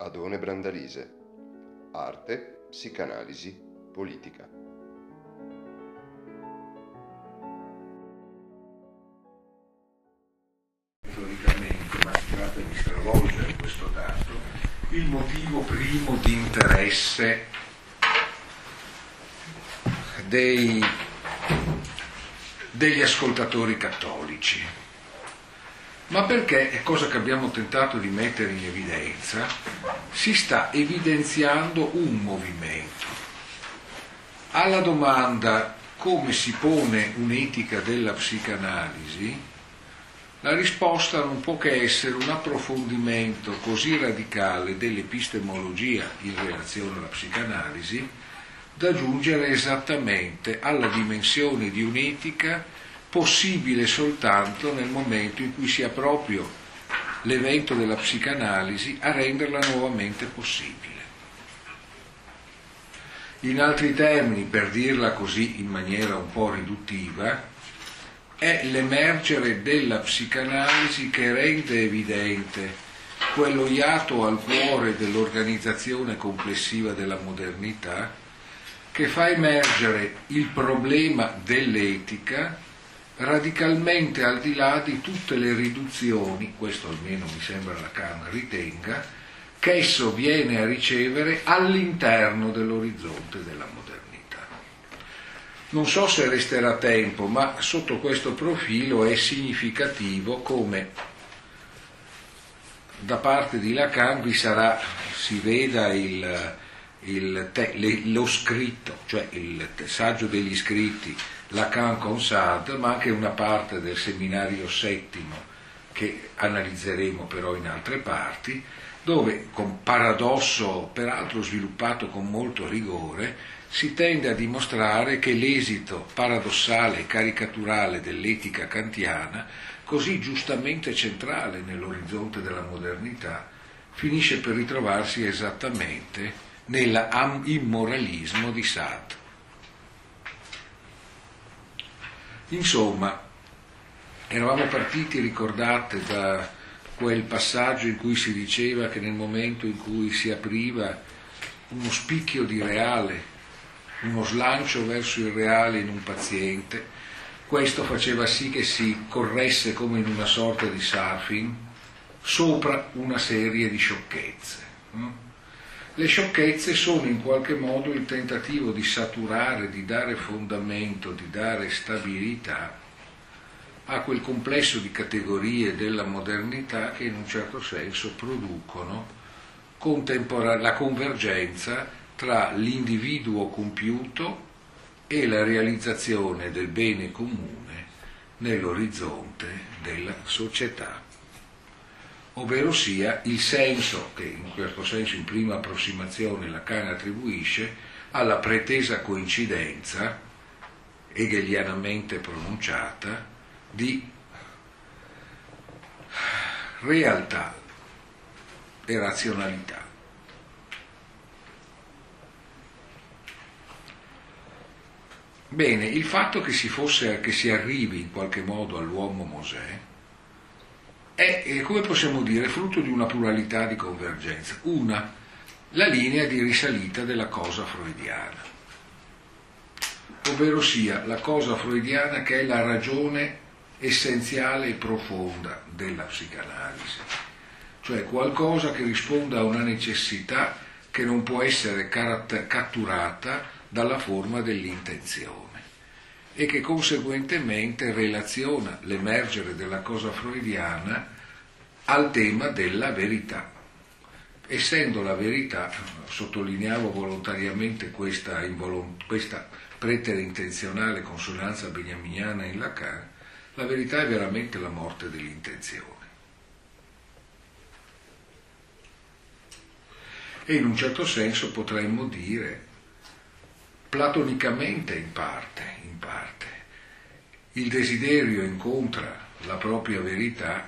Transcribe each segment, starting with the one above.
Adone Brandalise. Arte, psicanalisi, politica. Storicamente, ma tratta di stravolgere questo dato, il motivo primo di interesse dei, degli ascoltatori cattolici. Ma perché, è cosa che abbiamo tentato di mettere in evidenza, si sta evidenziando un movimento. Alla domanda come si pone un'etica della psicanalisi, la risposta non può che essere un approfondimento così radicale dell'epistemologia in relazione alla psicanalisi da giungere esattamente alla dimensione di un'etica possibile soltanto nel momento in cui sia proprio l'evento della psicanalisi a renderla nuovamente possibile. In altri termini, per dirla così in maniera un po' riduttiva, è l'emergere della psicanalisi che rende evidente quello iato al cuore dell'organizzazione complessiva della modernità, che fa emergere il problema dell'etica radicalmente al di là di tutte le riduzioni, questo almeno mi sembra Lacan ritenga, che esso viene a ricevere all'interno dell'orizzonte della modernità. Non so se resterà tempo, ma sotto questo profilo è significativo come da parte di Lacan vi sarà, si veda il, il te, le, lo scritto, cioè il saggio degli scritti Lacan con Sartre, ma anche una parte del seminario settimo che analizzeremo però in altre parti, dove con paradosso, peraltro sviluppato con molto rigore, si tende a dimostrare che l'esito paradossale e caricaturale dell'etica kantiana, così giustamente centrale nell'orizzonte della modernità, finisce per ritrovarsi esattamente nell'immoralismo di Sartre. Insomma, eravamo partiti, ricordate, da quel passaggio in cui si diceva che nel momento in cui si apriva uno spicchio di reale, uno slancio verso il reale in un paziente, questo faceva sì che si corresse come in una sorta di surfing sopra una serie di sciocchezze. Le sciocchezze sono in qualche modo il tentativo di saturare, di dare fondamento, di dare stabilità a quel complesso di categorie della modernità che in un certo senso producono la convergenza tra l'individuo compiuto e la realizzazione del bene comune nell'orizzonte della società, ovvero sia il senso che in questo senso in prima approssimazione Lacan attribuisce alla pretesa coincidenza hegelianamente pronunciata di realtà e razionalità. Bene, il fatto che si, fosse, che si arrivi in qualche modo all'uomo Mosè è, come possiamo dire, frutto di una pluralità di convergenze. Una, la linea di risalita della cosa freudiana, ovvero sia la cosa freudiana che è la ragione essenziale e profonda della psicanalisi, cioè qualcosa che risponda a una necessità che non può essere catturata dalla forma dell'intenzione e che conseguentemente relaziona l'emergere della cosa freudiana al tema della verità. Essendo la verità, sottolineavo volontariamente questa, questa pretere intenzionale consonanza beniaminiana in Lacan, la verità è veramente la morte dell'intenzione. E in un certo senso potremmo dire, platonicamente in parte, parte, il desiderio incontra la propria verità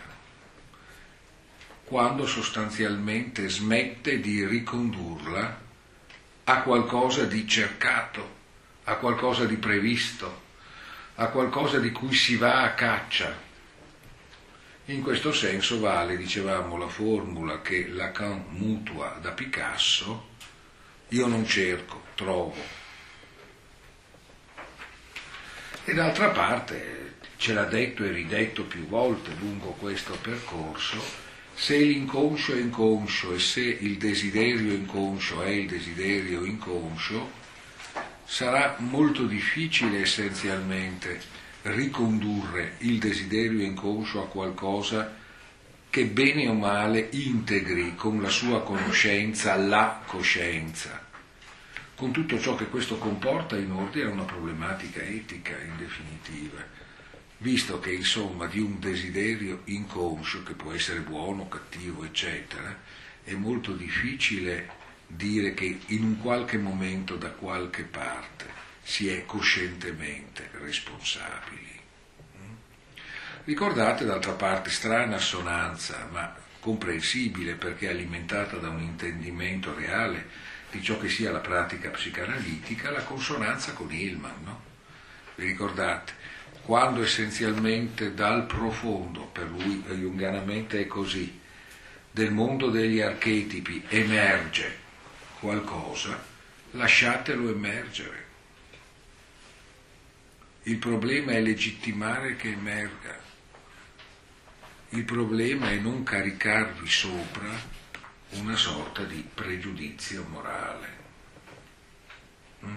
quando sostanzialmente smette di ricondurla a qualcosa di cercato, a qualcosa di previsto, a qualcosa di cui si va a caccia In questo senso vale, dicevamo, la formula che Lacan mutua da Picasso, io non cerco, trovo. E d'altra parte, ce l'ha detto e ridetto più volte lungo questo percorso, se l'inconscio è inconscio e se il desiderio inconscio è il desiderio inconscio, sarà molto difficile essenzialmente ricondurre il desiderio inconscio a qualcosa che bene o male integri con la sua conoscenza la coscienza, con tutto ciò che questo comporta in ordine a una problematica etica in definitiva, visto che insomma di un desiderio inconscio, che può essere buono, cattivo, eccetera, è molto difficile dire che in un qualche momento da qualche parte si è coscientemente responsabili. Ricordate d'altra parte strana assonanza, ma comprensibile perché alimentata da un intendimento reale di ciò che sia la pratica psicanalitica, la consonanza con Hillman, no? Vi ricordate? Quando essenzialmente dal profondo, per lui jungianamente è così, del mondo degli archetipi emerge qualcosa, lasciatelo emergere. Il problema è legittimare che emerga. Il problema è non caricarvi sopra una sorta di pregiudizio morale, mm?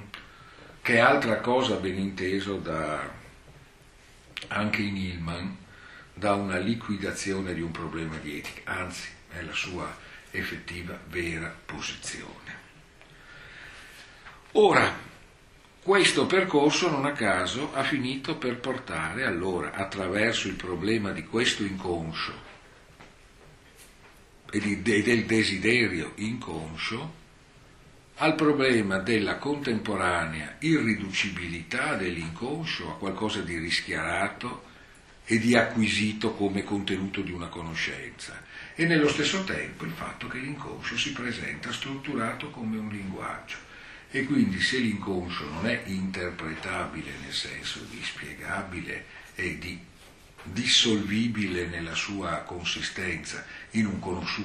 che è altra cosa ben inteso da, anche in Hillman da una liquidazione di un problema di etica, anzi è la sua effettiva vera posizione. Ora, questo percorso non a caso ha finito per portare allora attraverso il problema di questo inconscio e del desiderio inconscio al problema della contemporanea irriducibilità dell'inconscio a qualcosa di rischiarato e di acquisito come contenuto di una conoscenza. E nello stesso tempo il fatto che l'inconscio si presenta strutturato come un linguaggio. E quindi se l'inconscio non è interpretabile nel senso di spiegabile e di dissolvibile nella sua consistenza in un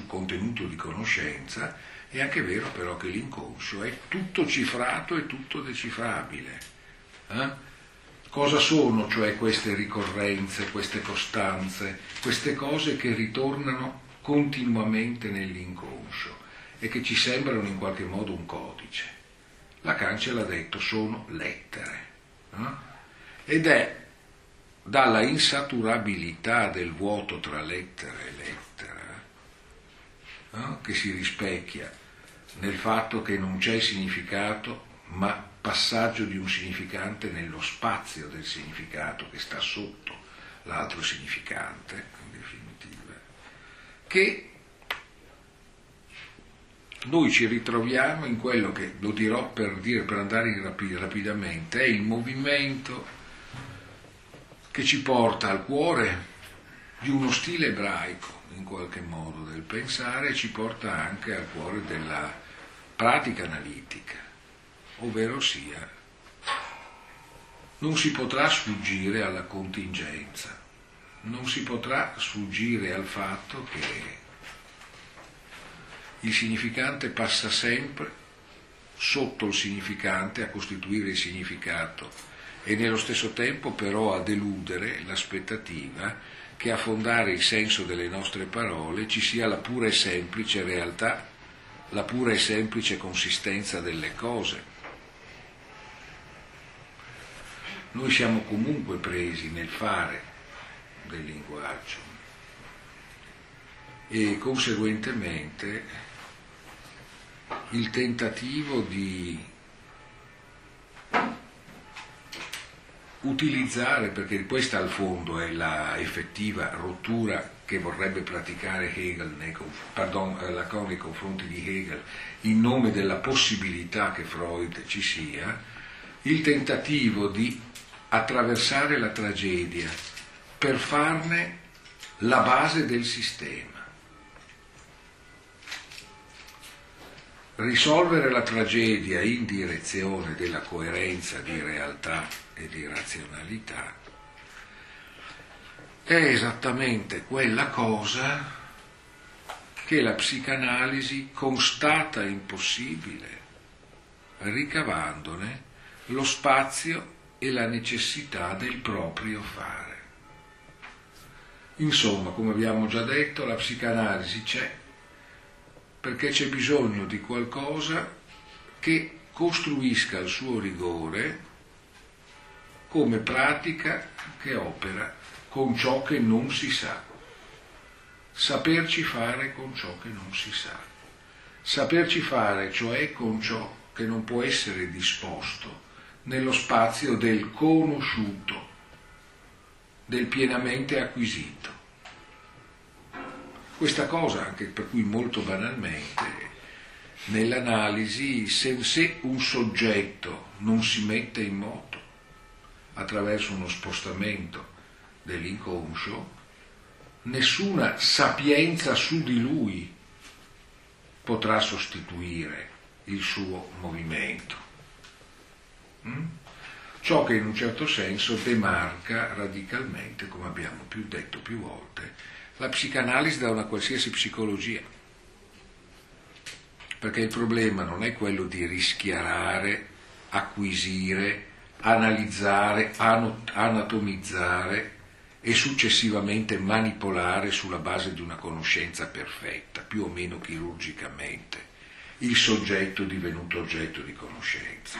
contenuto di conoscenza, è anche vero però che l'inconscio è tutto cifrato e tutto decifrabile. Eh? Cosa sono cioè queste ricorrenze, queste costanze, queste cose che ritornano continuamente nell'inconscio e che ci sembrano in qualche modo un codice? Lacan ce l'ha detto, sono lettere. No? Ed è dalla insaturabilità del vuoto tra lettera e lettera no? che si rispecchia nel fatto che non c'è significato, ma passaggio di un significante nello spazio del significato che sta sotto l'altro significante, in definitiva, che noi ci ritroviamo in quello che, lo dirò per, dire, per andare rapi, rapidamente, è il movimento che ci porta al cuore di uno stile ebraico, in qualche modo, del pensare ci porta anche al cuore della pratica analitica, ovvero sia, non si potrà sfuggire alla contingenza, non si potrà sfuggire al fatto che il significante passa sempre sotto il significante a costituire il significato e nello stesso tempo però a deludere l'aspettativa che a fondare il senso delle nostre parole ci sia la pura e semplice realtà, la pura e semplice consistenza delle cose. Noi siamo comunque presi nel fare del linguaggio e conseguentemente il tentativo di utilizzare, perché questa al fondo è la effettiva rottura che vorrebbe praticare Hegel nei, pardon, eh, Lacan nei confronti di Hegel in nome della possibilità che Freud ci sia, il tentativo di attraversare la tragedia per farne la base del sistema. risolvere la tragedia in direzione della coerenza di realtà e di razionalità è esattamente quella cosa che la psicanalisi constata impossibile, ricavandone lo spazio e la necessità del proprio fare. Insomma, come abbiamo già detto, la psicanalisi c'è perché c'è bisogno di qualcosa che costruisca il suo rigore come pratica che opera con ciò che non si sa. Saperci fare con ciò che non si sa. Saperci fare, cioè con ciò che non può essere disposto nello spazio del conosciuto, del pienamente acquisito. Questa cosa, anche per cui molto banalmente, nell'analisi, se, un soggetto non si mette in moto attraverso uno spostamento dell'inconscio, nessuna sapienza su di lui potrà sostituire il suo movimento. Mm? Ciò che in un certo senso demarca radicalmente, come abbiamo più detto più volte, la psicanalisi da una qualsiasi psicologia. Perché il problema non è quello di rischiarare, acquisire, analizzare, anatomizzare e successivamente manipolare sulla base di una conoscenza perfetta, più o meno chirurgicamente, il soggetto divenuto oggetto di conoscenza.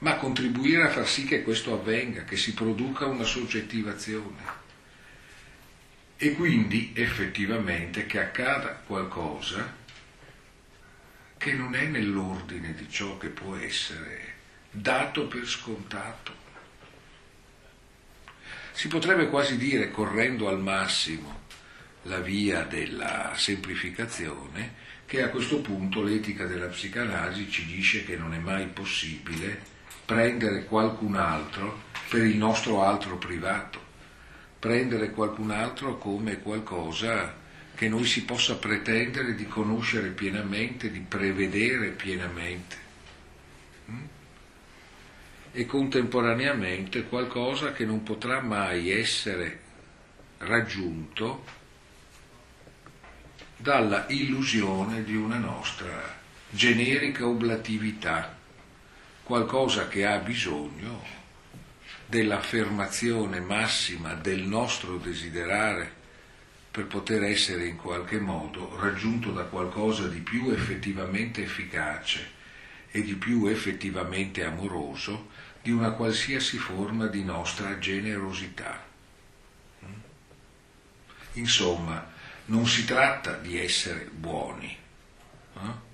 Ma contribuire a far sì che questo avvenga, che si produca una soggettivazione e quindi effettivamente che accada qualcosa che non è nell'ordine di ciò che può essere dato per scontato. Si potrebbe quasi dire, correndo al massimo la via della semplificazione, che a questo punto l'etica della psicanalisi ci dice che non è mai possibile prendere qualcun altro per il nostro altro privato, prendere qualcun altro come qualcosa che noi si possa pretendere di conoscere pienamente, di prevedere pienamente. E contemporaneamente qualcosa che non potrà mai essere raggiunto dalla illusione di una nostra generica oblatività, qualcosa che ha bisogno dell'affermazione massima del nostro desiderare per poter essere in qualche modo raggiunto da qualcosa di più effettivamente efficace e di più effettivamente amoroso di una qualsiasi forma di nostra generosità. Insomma, non si tratta di essere buoni, eh?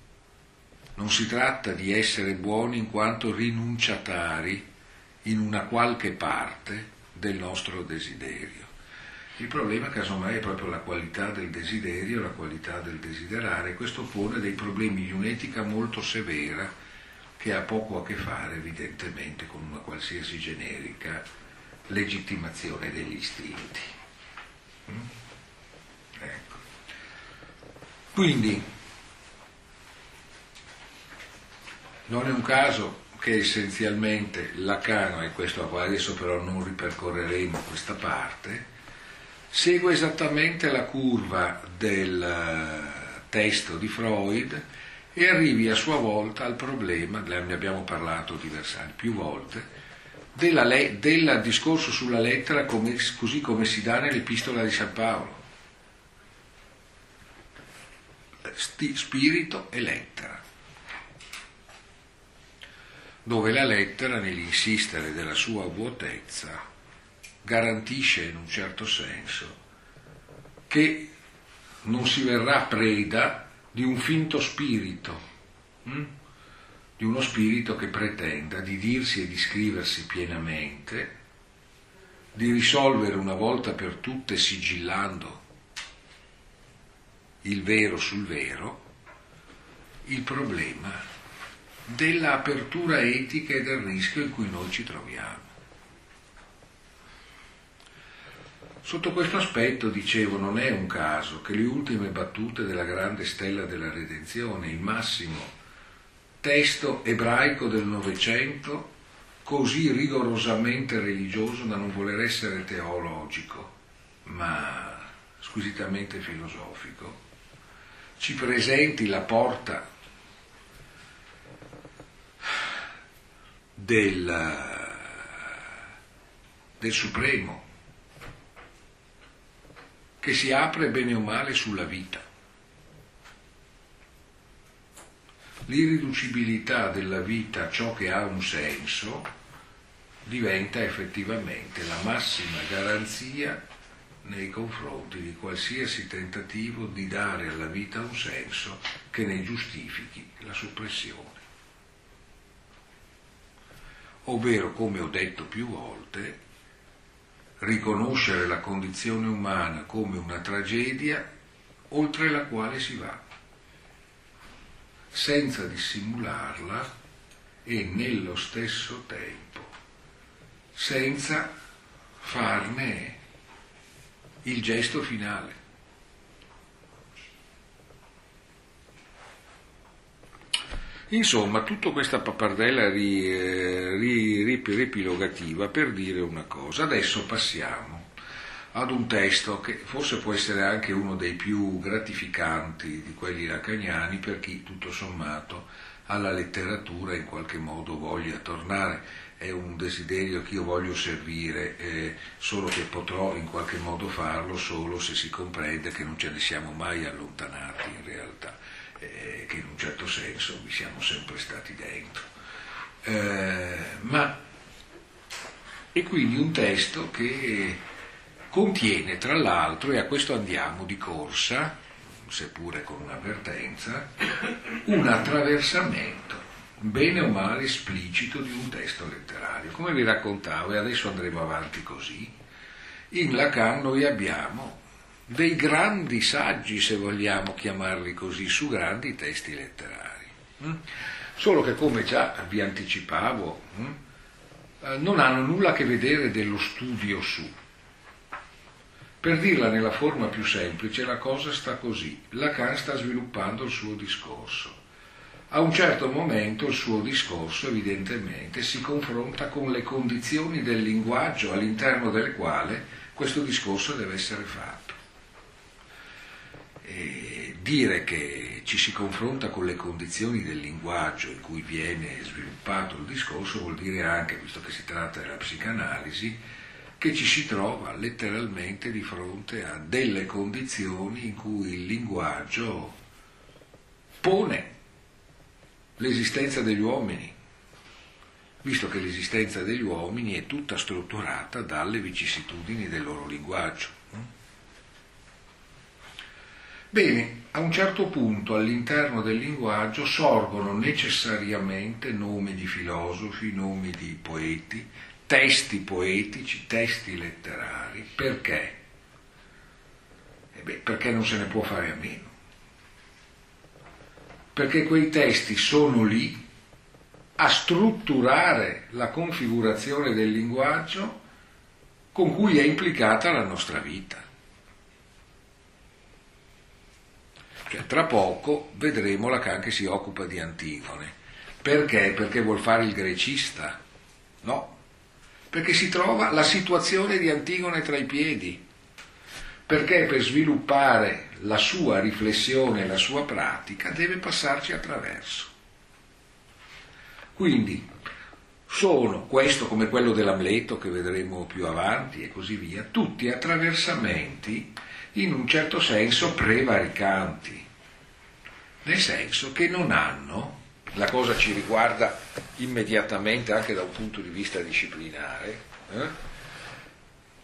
non si tratta di essere buoni in quanto rinunciatari in una qualche parte del nostro desiderio il problema casomai è proprio la qualità del desiderio, la qualità del desiderare, questo pone dei problemi di un'etica molto severa che ha poco a che fare evidentemente con una qualsiasi generica legittimazione degli istinti. Mm? Ecco. Quindi non è un caso che essenzialmente Lacan, e questo adesso però non ripercorreremo questa parte, segue esattamente la curva del eh, testo di Freud e arrivi a sua volta al problema, ne abbiamo parlato diversi anni, più volte, del discorso sulla lettera come, così come si dà nell'epistola di San Paolo. Sti, spirito e lettera, dove la lettera, nell'insistere della sua vuotezza, garantisce in un certo senso che non si verrà preda di un finto spirito, hm? di uno spirito che pretenda di dirsi e di scriversi pienamente, di risolvere una volta per tutte sigillando il vero sul vero, il problema dell'apertura etica e del rischio in cui noi ci troviamo. Sotto questo aspetto, dicevo, non è un caso che le ultime battute della grande stella della redenzione, il massimo testo ebraico del Novecento, così rigorosamente religioso da non voler essere teologico, ma squisitamente filosofico, ci presenti la porta del, del Supremo, che si apre bene o male sulla vita. L'irriducibilità della vita a ciò che ha un senso diventa effettivamente la massima garanzia nei confronti di qualsiasi tentativo di dare alla vita un senso che ne giustifichi la soppressione. Ovvero, come ho detto più volte, riconoscere la condizione umana come una tragedia oltre la quale si va, senza dissimularla e nello stesso tempo senza farne il gesto finale. Insomma, tutta questa pappardella ri, eh, ri, riepilogativa per dire una cosa. Adesso passiamo ad un testo che forse può essere anche uno dei più gratificanti di quelli lacaniani per chi tutto sommato alla letteratura in qualche modo voglia tornare è un desiderio che io voglio servire, eh, solo che potrò in qualche modo farlo solo se si comprende che non ce ne siamo mai allontanati in realtà, eh, che in un certo senso vi siamo sempre stati dentro. Eh, ma e quindi un testo che contiene tra l'altro, e a questo andiamo di corsa, seppure con un'avvertenza, un attraversamento bene o male esplicito di un testo letterario. Come vi raccontavo, e adesso andremo avanti così, in Lacan noi abbiamo dei grandi saggi, se vogliamo chiamarli così, su grandi testi letterari. Mm? Solo che, come già vi anticipavo, mm, eh, non hanno nulla a che vedere dello studio su. Per dirla nella forma più semplice, la cosa sta così. Lacan sta sviluppando il suo discorso a un certo momento il suo discorso evidentemente si confronta con le condizioni del linguaggio all'interno del quale questo discorso deve essere fatto. E dire che ci si confronta con le condizioni del linguaggio in cui viene sviluppato il discorso vuol dire anche, visto che si tratta della psicanalisi, che ci si trova letteralmente di fronte a delle condizioni in cui il linguaggio pone l'esistenza degli uomini, visto che l'esistenza degli uomini è tutta strutturata dalle vicissitudini del loro linguaggio. Bene, a un certo punto all'interno del linguaggio sorgono necessariamente nomi di filosofi, nomi di poeti, testi poetici, testi letterari. Perché? Eh beh, perché non se ne può fare a meno perché quei testi sono lì a strutturare la configurazione del linguaggio con cui è implicata la nostra vita. Tra poco vedremo Lacan che si occupa di Antigone. Perché? Perché vuol fare il grecista? No, perché si trova la situazione di Antigone tra i piedi perché per sviluppare la sua riflessione la sua pratica deve passarci attraverso. Quindi sono, questo come quello dell'Amleto che vedremo più avanti e così via, tutti attraversamenti in un certo senso prevaricanti, nel senso che non hanno, la cosa ci riguarda immediatamente anche da un punto di vista disciplinare, eh?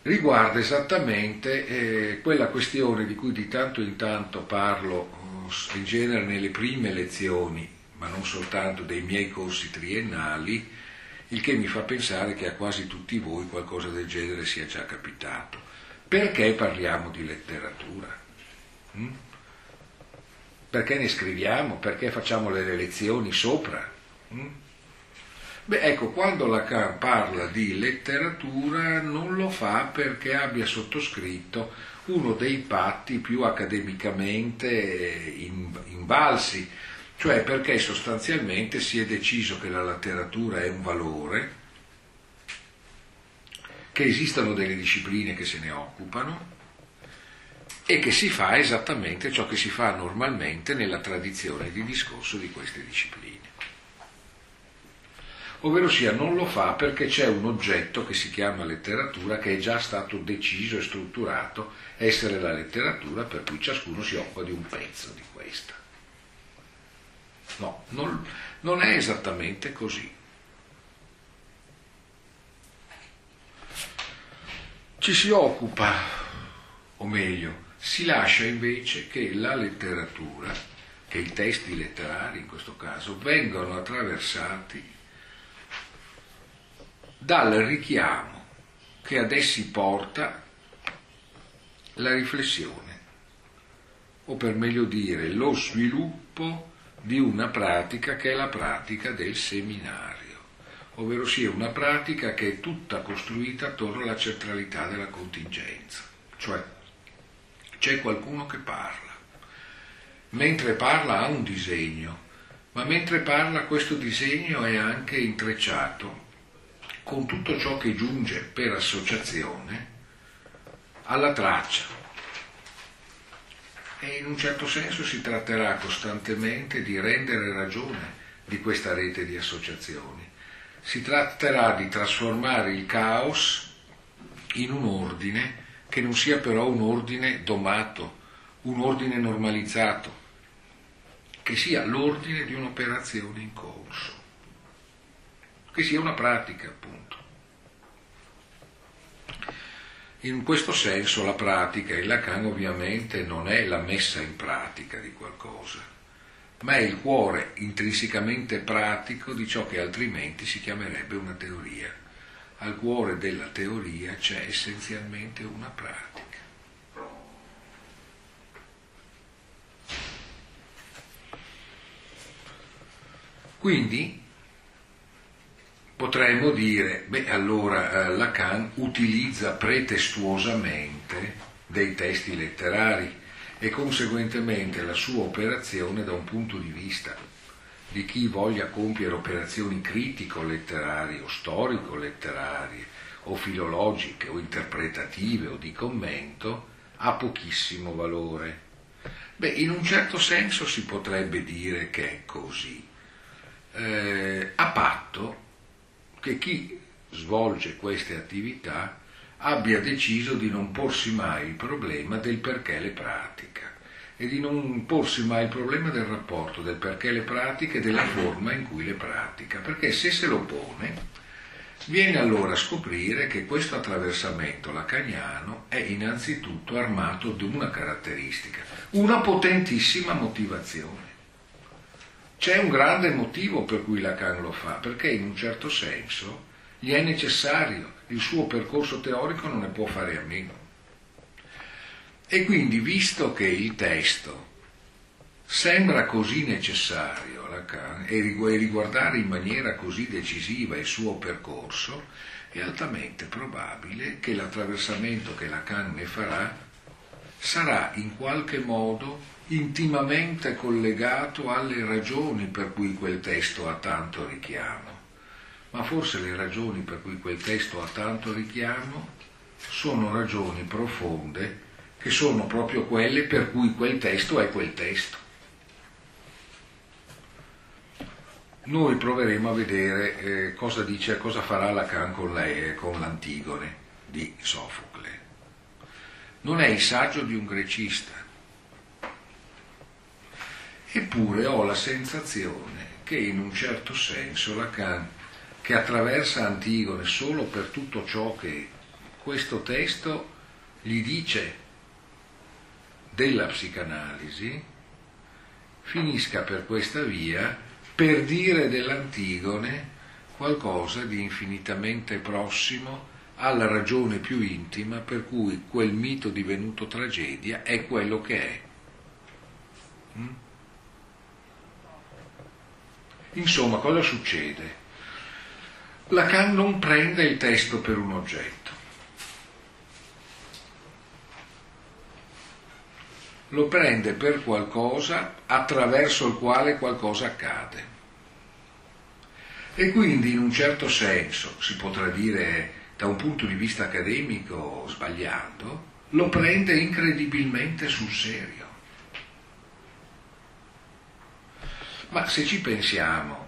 riguarda esattamente eh, quella questione di cui di tanto in tanto parlo eh, in genere nelle prime lezioni, ma non soltanto dei miei corsi triennali, il che mi fa pensare che a quasi tutti voi qualcosa del genere sia già capitato. Perché parliamo di letteratura? Mm? Perché ne scriviamo? Perché facciamo le lezioni sopra? Mm? Beh, ecco, quando Lacan parla di letteratura non lo fa perché abbia sottoscritto uno dei patti più accademicamente invalsi, cioè perché sostanzialmente si è deciso che la letteratura è un valore che esistano delle discipline che se ne occupano e che si fa esattamente ciò che si fa normalmente nella tradizione di discorso di queste discipline. Ovvero sia, non lo fa perché c'è un oggetto che si chiama letteratura che è già stato deciso e strutturato essere la letteratura per cui ciascuno si occupa di un pezzo di questa. No, non, non è esattamente così. Ci si occupa, o meglio, si lascia invece che la letteratura, che i testi letterari in questo caso, vengano attraversati dal richiamo che ad essi porta la riflessione, o per meglio dire lo sviluppo di una pratica che è la pratica del seminario, ovvero sia una pratica che è tutta costruita attorno alla centralità della contingenza, cioè c'è qualcuno che parla. Mentre parla ha un disegno, ma mentre parla questo disegno è anche intrecciato con tutto ciò che giunge per associazione alla traccia. E in un certo senso si tratterà costantemente di rendere ragione di questa rete di associazioni. Si tratterà di trasformare il caos in un ordine che non sia però un ordine domato, un ordine normalizzato, che sia l'ordine di un'operazione in corso, che sia una pratica appunto. In questo senso la pratica, il Lacan ovviamente non è la messa in pratica di qualcosa, ma è il cuore intrinsecamente pratico di ciò che altrimenti si chiamerebbe una teoria al cuore della teoria c'è essenzialmente una pratica. Quindi potremmo dire, beh allora eh, Lacan utilizza pretestuosamente dei testi letterari e conseguentemente la sua operazione da un punto di vista di chi voglia compiere operazioni critico-letterarie o storico-letterarie o filologiche o interpretative o di commento ha pochissimo valore. Beh, in un certo senso si potrebbe dire che è così, eh, a patto che chi svolge queste attività abbia deciso di non porsi mai il problema del perché le pratica e di non porsi mai il problema del rapporto, del perché le pratiche e della forma in cui le pratica, perché se se lo pone, viene allora a scoprire che questo attraversamento lacaniano è innanzitutto armato di una caratteristica, una potentissima motivazione. C'è un grande motivo per cui Lacan lo fa, perché in un certo senso gli è necessario, il suo percorso teorico non ne può fare a meno. E quindi, visto che il testo sembra così necessario a Lacan e riguardare in maniera così decisiva il suo percorso, è altamente probabile che l'attraversamento che Lacan ne farà sarà in qualche modo intimamente collegato alle ragioni per cui quel testo ha tanto richiamo. Ma forse le ragioni per cui quel testo ha tanto richiamo sono ragioni profonde che sono proprio quelle per cui quel testo è quel testo. Noi proveremo a vedere eh, cosa dice, cosa farà Lacan con, lei, con l'Antigone di Sofocle. Non è il saggio di un grecista, eppure ho la sensazione che in un certo senso Lacan, che attraversa Antigone solo per tutto ciò che questo testo gli dice della psicanalisi finisca per questa via per dire dell'Antigone qualcosa di infinitamente prossimo alla ragione più intima per cui quel mito divenuto tragedia è quello che è. Mm? Insomma, cosa succede? Lacan non prende il testo per un oggetto lo prende per qualcosa attraverso il quale qualcosa accade. E quindi in un certo senso, si potrà dire da un punto di vista accademico sbagliato, lo prende incredibilmente sul serio. Ma se ci pensiamo,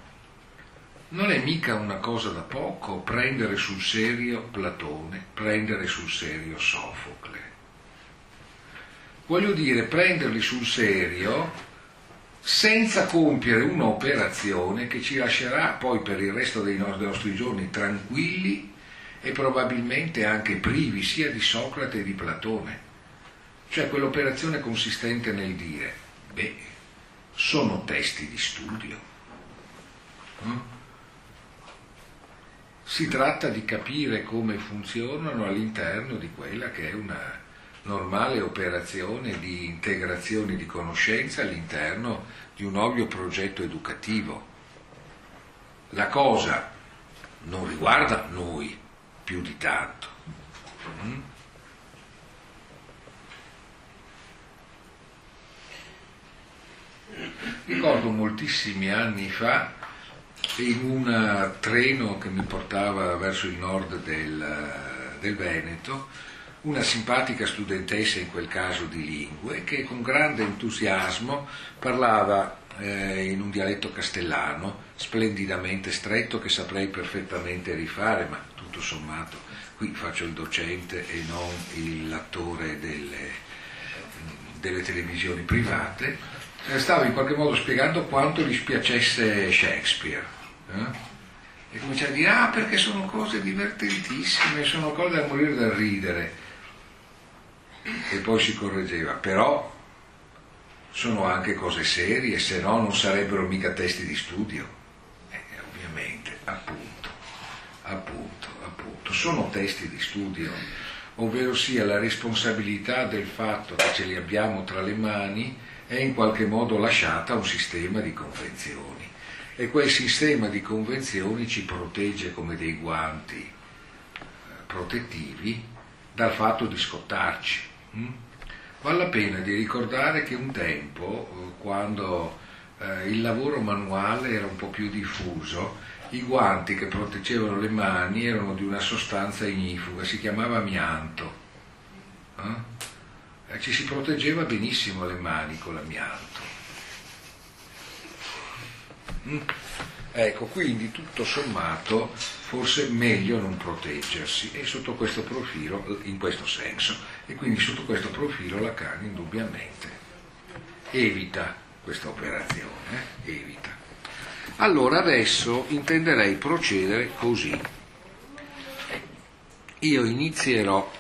non è mica una cosa da poco prendere sul serio Platone, prendere sul serio Sofocle. Voglio dire, prenderli sul serio senza compiere un'operazione che ci lascerà poi per il resto dei nostri giorni tranquilli e probabilmente anche privi sia di Socrate che di Platone. Cioè quell'operazione consistente nel dire, beh, sono testi di studio. No? Si tratta di capire come funzionano all'interno di quella che è una normale operazione di integrazione di conoscenza all'interno di un ovvio progetto educativo. La cosa non riguarda noi più di tanto. Mm? Ricordo moltissimi anni fa in un treno che mi portava verso il nord del, del Veneto una simpatica studentessa in quel caso di lingue che con grande entusiasmo parlava eh, in un dialetto castellano splendidamente stretto che saprei perfettamente rifare, ma tutto sommato qui faccio il docente e non l'attore delle, delle televisioni private eh, stava in qualche modo spiegando quanto gli spiacesse Shakespeare. Eh? E cominciava a dire, ah perché sono cose divertentissime, sono cose da morire da ridere. E poi si correggeva, però sono anche cose serie, se no non sarebbero mica testi di studio. Eh, ovviamente, appunto, appunto, appunto, sono testi di studio, ovvero sia la responsabilità del fatto che ce li abbiamo tra le mani è in qualche modo lasciata a un sistema di convenzioni e quel sistema di convenzioni ci protegge come dei guanti eh, protettivi dal fatto di scottarci. Hm? Vale la pena di ricordare che un tempo, eh, quando eh, il lavoro manuale era un po' più diffuso, i guanti che proteggevano le mani erano di una sostanza ignifuga, si chiamava amianto. Eh, ci si proteggeva benissimo le mani con l'amianto. Mm. Ecco, quindi tutto sommato forse meglio non proteggersi e sotto questo profilo, in questo senso, e quindi sotto questo profilo Lacan indubbiamente evita questa operazione, eh? evita. Allora adesso intenderei procedere così. Io inizierò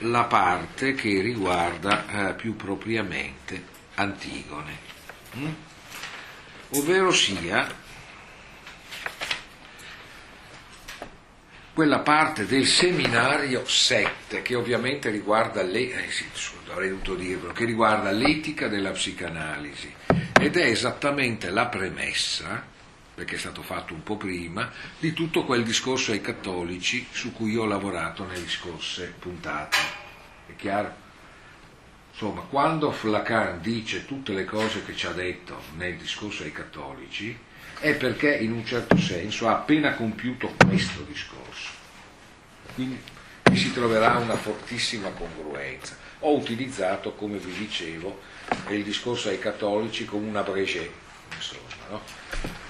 la parte che riguarda eh, più propriamente Antigone, mm? ovvero sia quella parte del seminario 7 che ovviamente riguarda, le, eh sì, dirvelo, che riguarda l'etica della psicanalisi ed è esattamente la premessa perché è stato fatto un po' prima, di tutto quel discorso ai cattolici su cui ho lavorato nelle scorse puntate. È chiaro? Insomma, quando Lacan dice tutte le cose che ci ha detto nel discorso ai cattolici, è perché in un certo senso ha appena compiuto questo discorso. Quindi vi si troverà una fortissima congruenza. Ho utilizzato, come vi dicevo, il discorso ai cattolici come una brégé, insomma, no?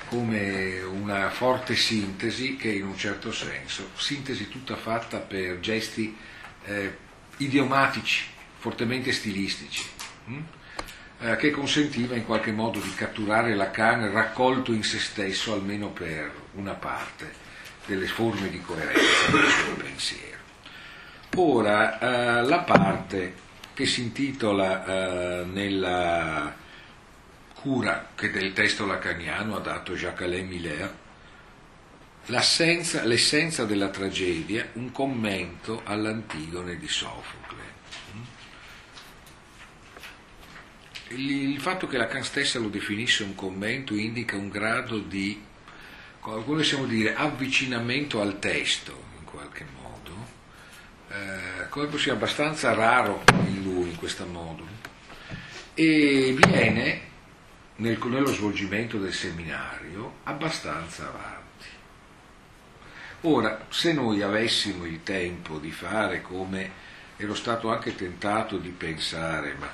come una forte sintesi che in un certo senso, sintesi tutta fatta per gesti eh, idiomatici, fortemente stilistici, hm? eh, che consentiva in qualche modo di catturare Lacan raccolto in se stesso almeno per una parte delle forme di coerenza del suo pensiero. Ora, eh, la parte che si intitola eh, nella cura che del testo lacaniano ha dato Jacques-Alain Miller, l'essenza della tragedia, un commento all'Antigone di Sofocle. Il, fatto che Lacan stessa lo definisse un commento indica un grado di, come possiamo dire, avvicinamento al testo, in qualche modo, eh, come sia abbastanza raro in lui in questo modo, e viene nel, nello svolgimento del seminario abbastanza avanti. Ora, se noi avessimo il tempo di fare come ero stato anche tentato di pensare, ma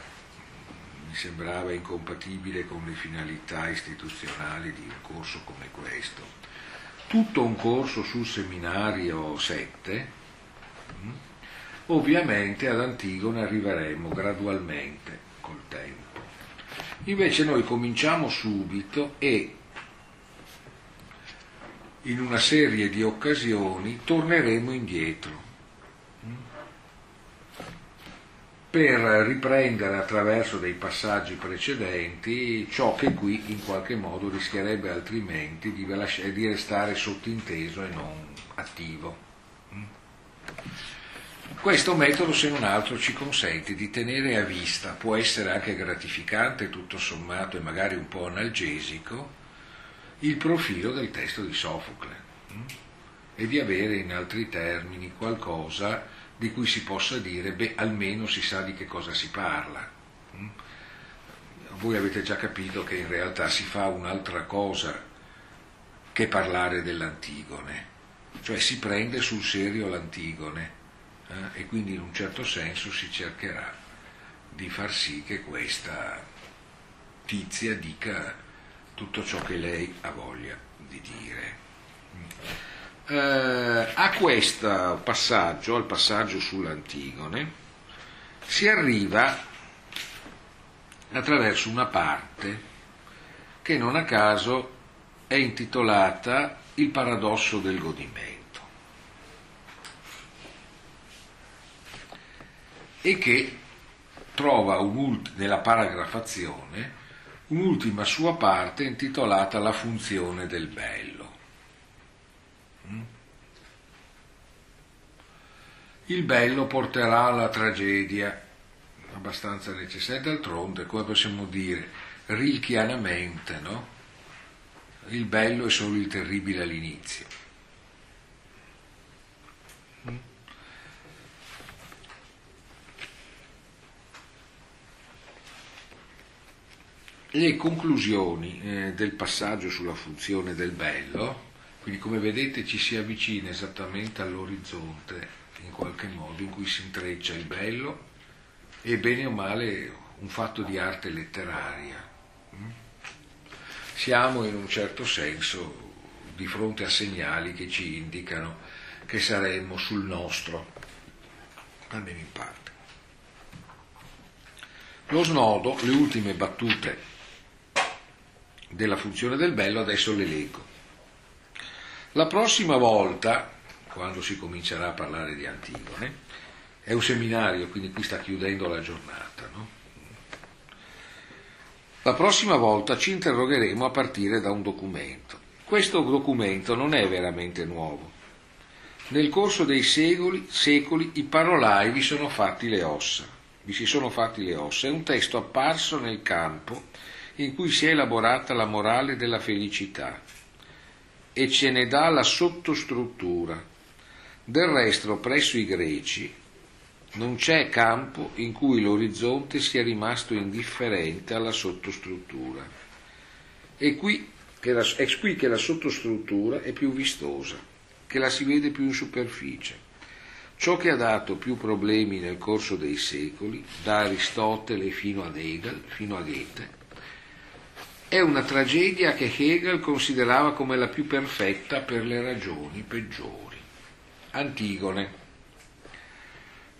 mi sembrava incompatibile con le finalità istituzionali di un corso come questo, tutto un corso sul seminario 7, mm, ovviamente ad Antigone arriveremo gradualmente col tempo. Invece noi cominciamo subito e in una serie di occasioni torneremo indietro per riprendere attraverso dei passaggi precedenti ciò che qui in qualche modo rischierebbe altrimenti di, di restare sottinteso e non attivo. Questo metodo, se non altro, ci consente di tenere a vista, può essere anche gratificante tutto sommato e magari un po' analgesico, il profilo del testo di Sofocle mm? e di avere in altri termini qualcosa di cui si possa dire, beh, almeno si sa di che cosa si parla. Mm? Voi avete già capito che in realtà si fa un'altra cosa che parlare dell'Antigone, cioè si prende sul serio l'Antigone eh? e quindi in un certo senso si cercherà di far sì che questa tizia dica tutto ciò che lei ha voglia di dire. Eh, a questo passaggio, al passaggio sull'Antigone, si arriva attraverso una parte che non a caso è intitolata Il paradosso del godimento e che trova nella paragrafazione un'ultima sua parte intitolata La funzione del bello. Mm? Il bello porterà alla tragedia, abbastanza necessaria, d'altronde, come possiamo dire, rilchianamente, no? Il bello è solo il terribile all'inizio. le conclusioni eh, del passaggio sulla funzione del bello, quindi come vedete ci si avvicina esattamente all'orizzonte in qualche modo in cui si intreccia il bello e bene o male un fatto di arte letteraria. Mm? Siamo in un certo senso di fronte a segnali che ci indicano che saremmo sul nostro, almeno in parte. Lo snodo, le ultime battute della funzione del bello, adesso le leggo. La prossima volta, quando si comincerà a parlare di Antigone, è un seminario, quindi qui sta chiudendo la giornata, no? La prossima volta ci interrogheremo a partire da un documento. Questo documento non è veramente nuovo. Nel corso dei secoli, secoli i parolai vi sono fatti le ossa. Vi si sono fatti le ossa. È un testo apparso nel campo in cui si è elaborata la morale della felicità e ce ne dà la sottostruttura. Del resto, presso i greci non c'è campo in cui l'orizzonte sia rimasto indifferente alla sottostruttura. È qui che la, è qui che la sottostruttura è più vistosa, che la si vede più in superficie. Ciò che ha dato più problemi nel corso dei secoli, da Aristotele fino ad Hegel, fino a Goethe, è una tragedia che Hegel considerava come la più perfetta per le ragioni peggiori. Antigone.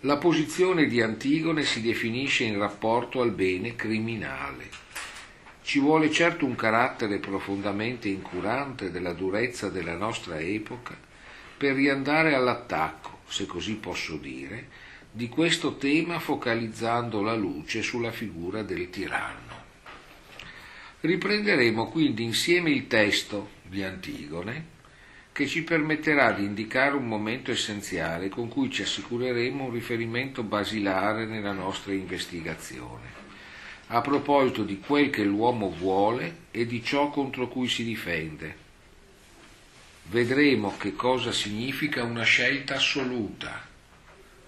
La posizione di Antigone si definisce in rapporto al bene criminale. Ci vuole certo un carattere profondamente incurante della durezza della nostra epoca per riandare all'attacco, se così posso dire, di questo tema focalizzando la luce sulla figura del tiranno. Riprenderemo quindi insieme il testo di Antigone che ci permetterà di indicare un momento essenziale con cui ci assicureremo un riferimento basilare nella nostra investigazione, a proposito di quel che l'uomo vuole e di ciò contro cui si difende. Vedremo che cosa significa una scelta assoluta,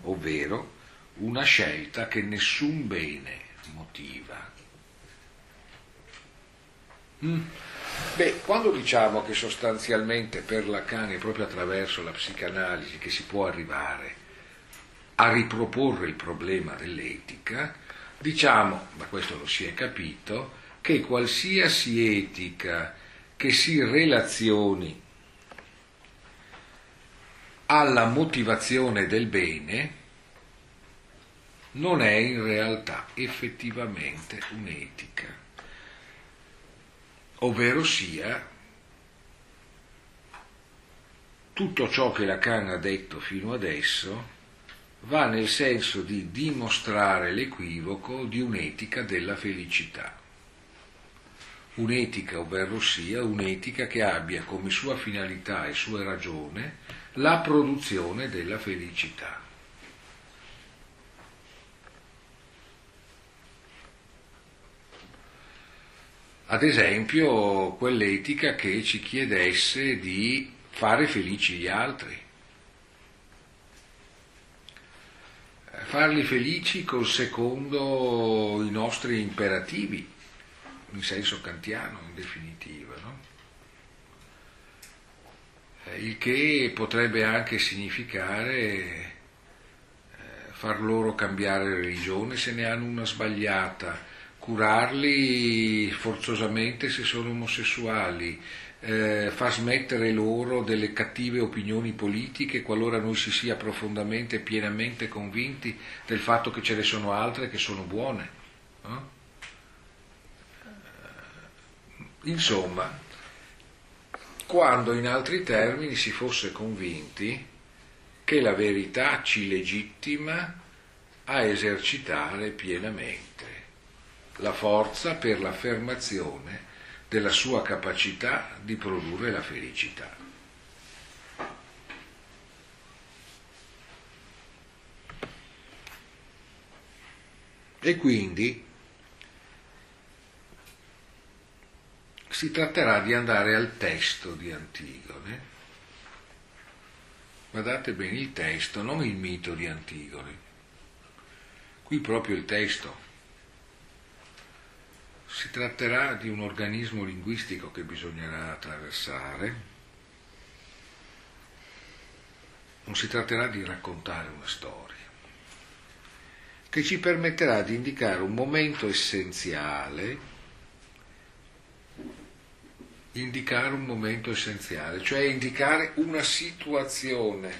ovvero una scelta che nessun bene motiva. Mm. Beh, quando diciamo che sostanzialmente per Lacan è proprio attraverso la psicanalisi che si può arrivare a riproporre il problema dell'etica, diciamo, ma questo lo si è capito, che qualsiasi etica che si relazioni alla motivazione del bene non è in realtà effettivamente un'etica, ovvero sia tutto ciò che Lacan ha detto fino adesso va nel senso di dimostrare l'equivoco di un'etica della felicità. Un'etica, ovvero sia un'etica che abbia come sua finalità e sua ragione la produzione della felicità. Ad esempio, quell'etica che ci chiedesse di fare felici gli altri. Farli felici col secondo i nostri imperativi, in senso kantiano in definitiva. No? Il che potrebbe anche significare eh, far loro cambiare religione se ne hanno una sbagliata, curarli forzosamente se sono omosessuali, eh, far smettere loro delle cattive opinioni politiche qualora noi si sia profondamente e pienamente convinti del fatto che ce ne sono altre che sono buone. No? Insomma, quando in altri termini si fosse convinti che la verità ci legittima a esercitare pienamente la forza per l'affermazione della sua capacità di produrre la felicità. E quindi si tratterà di andare al testo di Antigone. Guardate bene il testo, non il mito di Antigone. Qui proprio il testo. Si tratterà di un organismo linguistico che bisognerà attraversare. Non si tratterà di raccontare una storia, che ci permetterà di indicare un momento essenziale, indicare un momento essenziale, cioè indicare una situazione,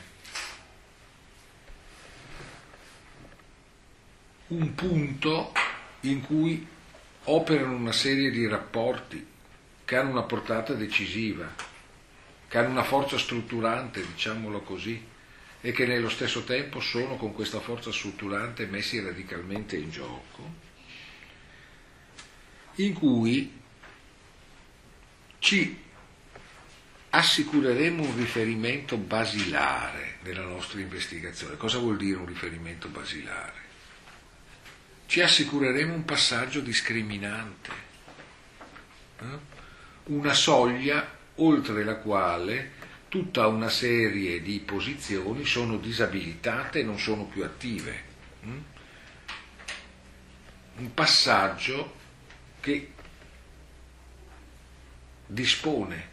un punto in cui operano una serie di rapporti che hanno una portata decisiva, che hanno una forza strutturante, diciamolo così, e che nello stesso tempo sono con questa forza strutturante messi radicalmente in gioco, in cui ci assicureremo un riferimento basilare nella nostra investigazione. Cosa vuol dire un riferimento basilare? Ci assicureremo un passaggio discriminante, eh? una soglia oltre la quale tutta una serie di posizioni sono disabilitate e non sono più attive. Mm? Un passaggio che dispone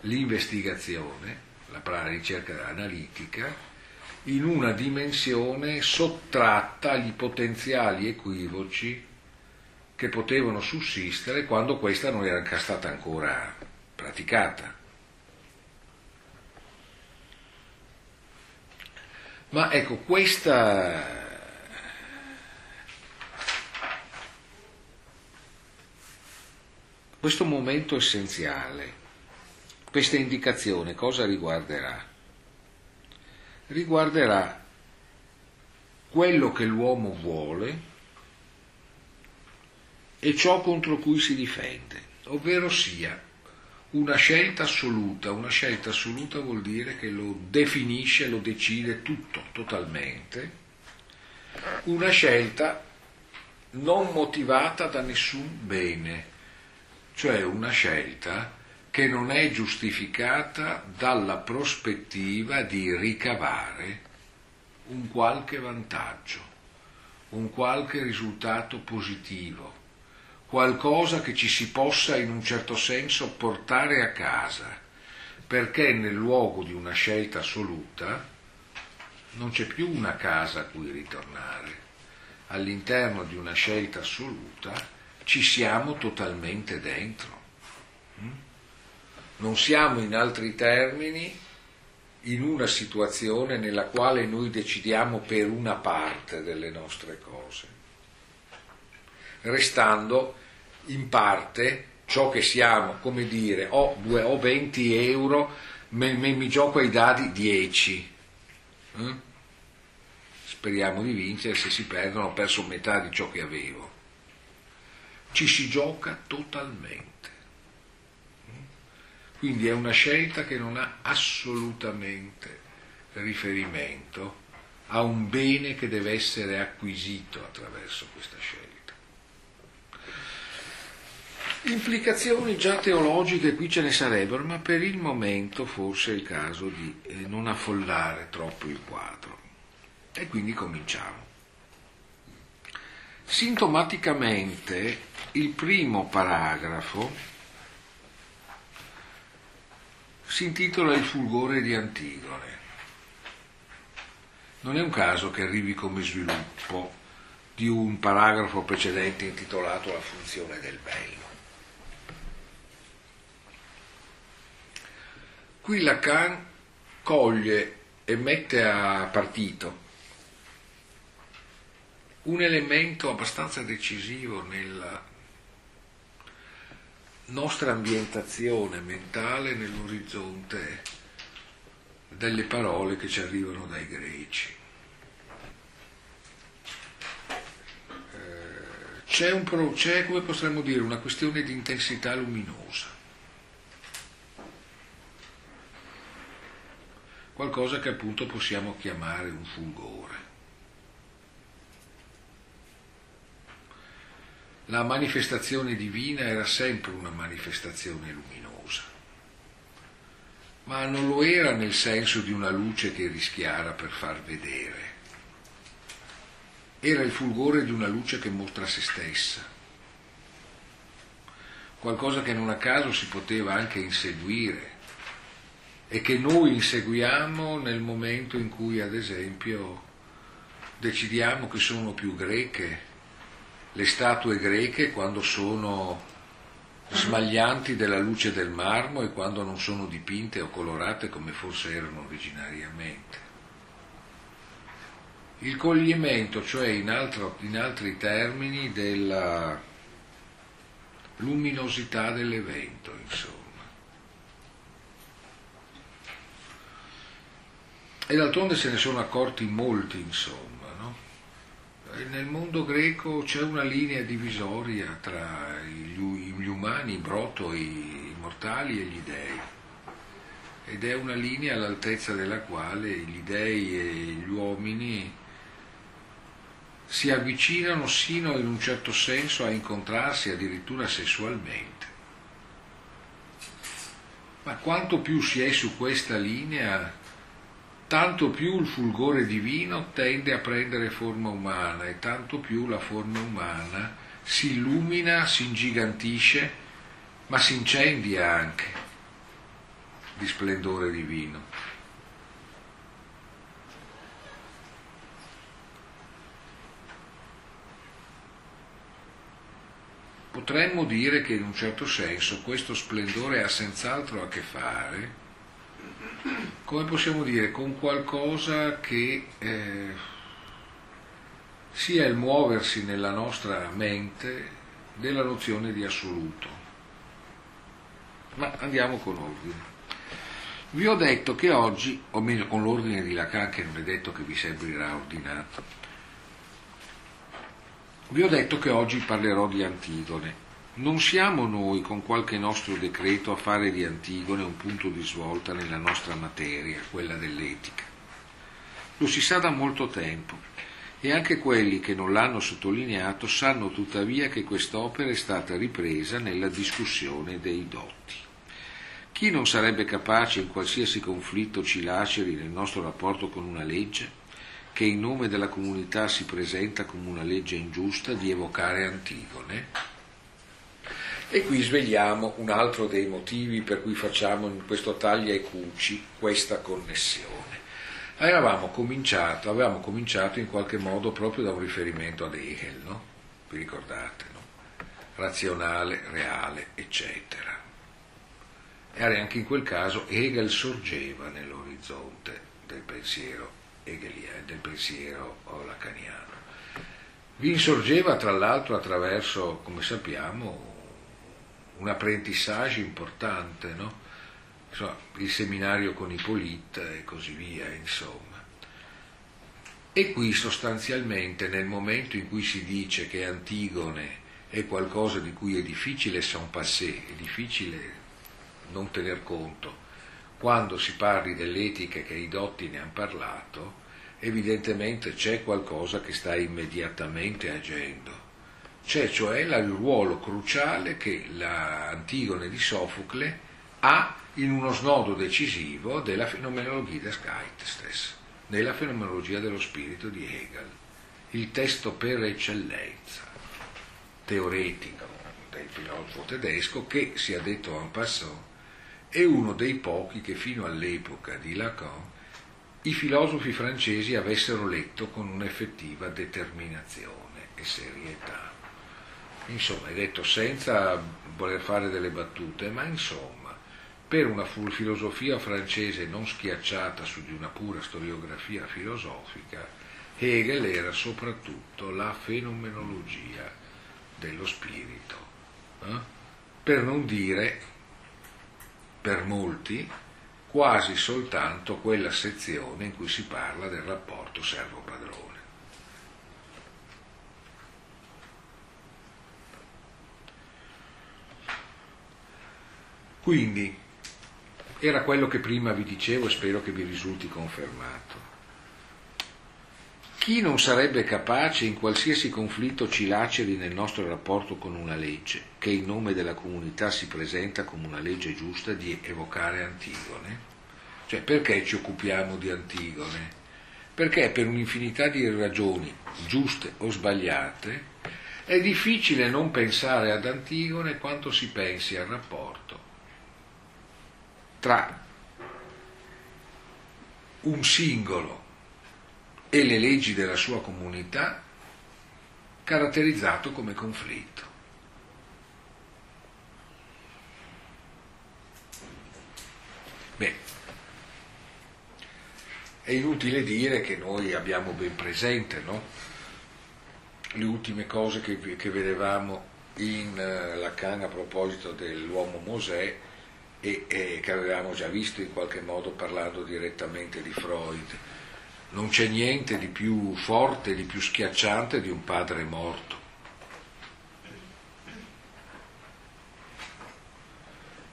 l'investigazione, la ricerca analitica, in una dimensione sottratta agli potenziali equivoci che potevano sussistere quando questa non era stata ancora praticata. Ma ecco, questa, questo momento essenziale, questa indicazione cosa riguarderà? Riguarderà quello che l'uomo vuole e ciò contro cui si difende, ovvero sia una scelta assoluta. Una scelta assoluta vuol dire che lo definisce, lo decide tutto, totalmente. Una scelta non motivata da nessun bene, cioè una scelta che non è giustificata dalla prospettiva di ricavare un qualche vantaggio, un qualche risultato positivo, qualcosa che ci si possa in un certo senso portare a casa, perché nel luogo di una scelta assoluta non c'è più una casa a cui ritornare. All'interno di una scelta assoluta ci siamo totalmente dentro. Mm? Non siamo in altri termini in una situazione nella quale noi decidiamo per una parte delle nostre cose, restando in parte ciò che siamo, come dire, ho, due, ho 20 euro, me, me, mi gioco ai dadi 10. Eh? Speriamo di vincere, se si perdono ho perso metà di ciò che avevo. Ci si gioca totalmente. Quindi è una scelta che non ha assolutamente riferimento a un bene che deve essere acquisito attraverso questa scelta. Implicazioni già teologiche qui ce ne sarebbero, ma per il momento forse è il caso di eh, non affollare troppo il quadro. E quindi cominciamo. Sintomaticamente il primo paragrafo si intitola Il fulgore di Antigone. Non è un caso che arrivi come sviluppo di un paragrafo precedente intitolato La funzione del bello. Qui Lacan coglie e mette a partito un elemento abbastanza decisivo nella nostra ambientazione mentale nell'orizzonte delle parole che ci arrivano dai greci. Eh, c'è, un, c'è, come potremmo dire, una questione di intensità luminosa, qualcosa che appunto possiamo chiamare un fulgore. La manifestazione divina era sempre una manifestazione luminosa, ma non lo era nel senso di una luce che rischiara per far vedere. Era il fulgore di una luce che mostra se stessa, qualcosa che non a caso si poteva anche inseguire e che noi inseguiamo nel momento in cui, ad esempio, decidiamo che sono più greche le statue greche quando sono smaglianti della luce del marmo e quando non sono dipinte o colorate come forse erano originariamente. Il coglimento, cioè in, altro, in altri termini, della luminosità dell'evento, insomma. E d'altronde se ne sono accorti molti, insomma nel mondo greco c'è una linea divisoria tra gli umani, i broto, i mortali e gli dei. Ed è una linea all'altezza della quale gli dei e gli uomini si avvicinano sino in un certo senso a incontrarsi addirittura sessualmente. Ma quanto più si è su questa linea, tanto più il fulgore divino tende a prendere forma umana e tanto più la forma umana si illumina, si ingigantisce, ma si incendia anche di splendore divino. Potremmo dire che in un certo senso questo splendore ha senz'altro a che fare come possiamo dire, con qualcosa che eh, sia il muoversi nella nostra mente della nozione di assoluto. Ma andiamo con ordine. Vi ho detto che oggi, o meglio con l'ordine di Lacan, che non è detto che vi sembrirà ordinato, vi ho detto che oggi parlerò di Antigone, non siamo noi con qualche nostro decreto a fare di Antigone un punto di svolta nella nostra materia, quella dell'etica. Lo si sa da molto tempo e anche quelli che non l'hanno sottolineato sanno tuttavia che quest'opera è stata ripresa nella discussione dei dotti. Chi non sarebbe capace in qualsiasi conflitto ci laceri nel nostro rapporto con una legge, che in nome della comunità si presenta come una legge ingiusta, di evocare Antigone? E qui svegliamo un altro dei motivi per cui facciamo in questo taglia e cuci questa connessione. Eravamo cominciato, avevamo cominciato in qualche modo proprio da un riferimento ad Hegel, no? Vi ricordate, no? Razionale, reale, eccetera. E anche in quel caso Hegel sorgeva nell'orizzonte del pensiero hegeliano, del pensiero lacaniano. Vi insorgeva tra l'altro attraverso, come sappiamo, un apprentissage importante, no? Insomma, il seminario con Ippolita e così via, insomma. E qui sostanzialmente nel momento in cui si dice che Antigone è qualcosa di cui è difficile sans passer, è difficile non tener conto, quando si parli dell'etica che i dotti ne hanno parlato, evidentemente c'è qualcosa che sta immediatamente agendo c'è cioè il ruolo cruciale che l'Antigone di Sofocle ha in uno snodo decisivo della fenomenologia des Geistes, nella fenomenologia dello spirito di Hegel, il testo per eccellenza teoretico del filosofo tedesco che, sia detto en passant, è uno dei pochi che fino all'epoca di Lacan i filosofi francesi avessero letto con un'effettiva determinazione e serietà. Insomma, è detto senza voler fare delle battute, ma insomma, per una filosofia francese non schiacciata su di una pura storiografia filosofica, Hegel era soprattutto la fenomenologia dello spirito, eh? per non dire, per molti, quasi soltanto quella sezione in cui si parla del rapporto servo-padrone. Quindi era quello che prima vi dicevo e spero che vi risulti confermato. Chi non sarebbe capace in qualsiasi conflitto ci laceri nel nostro rapporto con una legge, che in nome della comunità si presenta come una legge giusta, di evocare Antigone? Cioè perché ci occupiamo di Antigone? Perché per un'infinità di ragioni, giuste o sbagliate, è difficile non pensare ad Antigone quanto si pensi al rapporto tra un singolo e le leggi della sua comunità caratterizzato come conflitto. Beh, è inutile dire che noi abbiamo ben presente no? le ultime cose che, che vedevamo in uh, Lacan a proposito dell'uomo Mosè e, e che avevamo già visto in qualche modo parlando direttamente di Freud. Non c'è niente di più forte, di più schiacciante di un padre morto.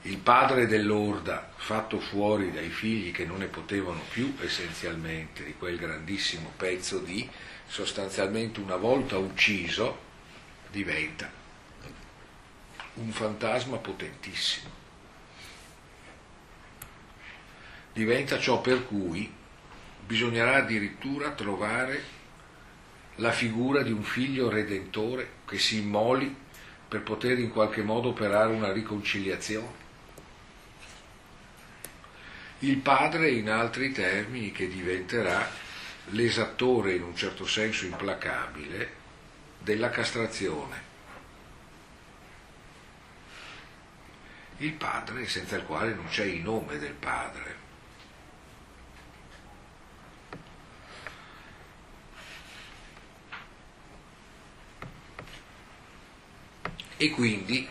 Il padre dell'orda, fatto fuori dai figli che non ne potevano più essenzialmente di quel grandissimo pezzo di, sostanzialmente una volta ucciso, diventa un fantasma potentissimo. Diventa ciò per cui bisognerà addirittura trovare la figura di un figlio redentore che si immoli per poter in qualche modo operare una riconciliazione. Il padre, in altri termini, che diventerà l'esattore in un certo senso implacabile della castrazione. Il padre senza il quale non c'è il nome del padre. E quindi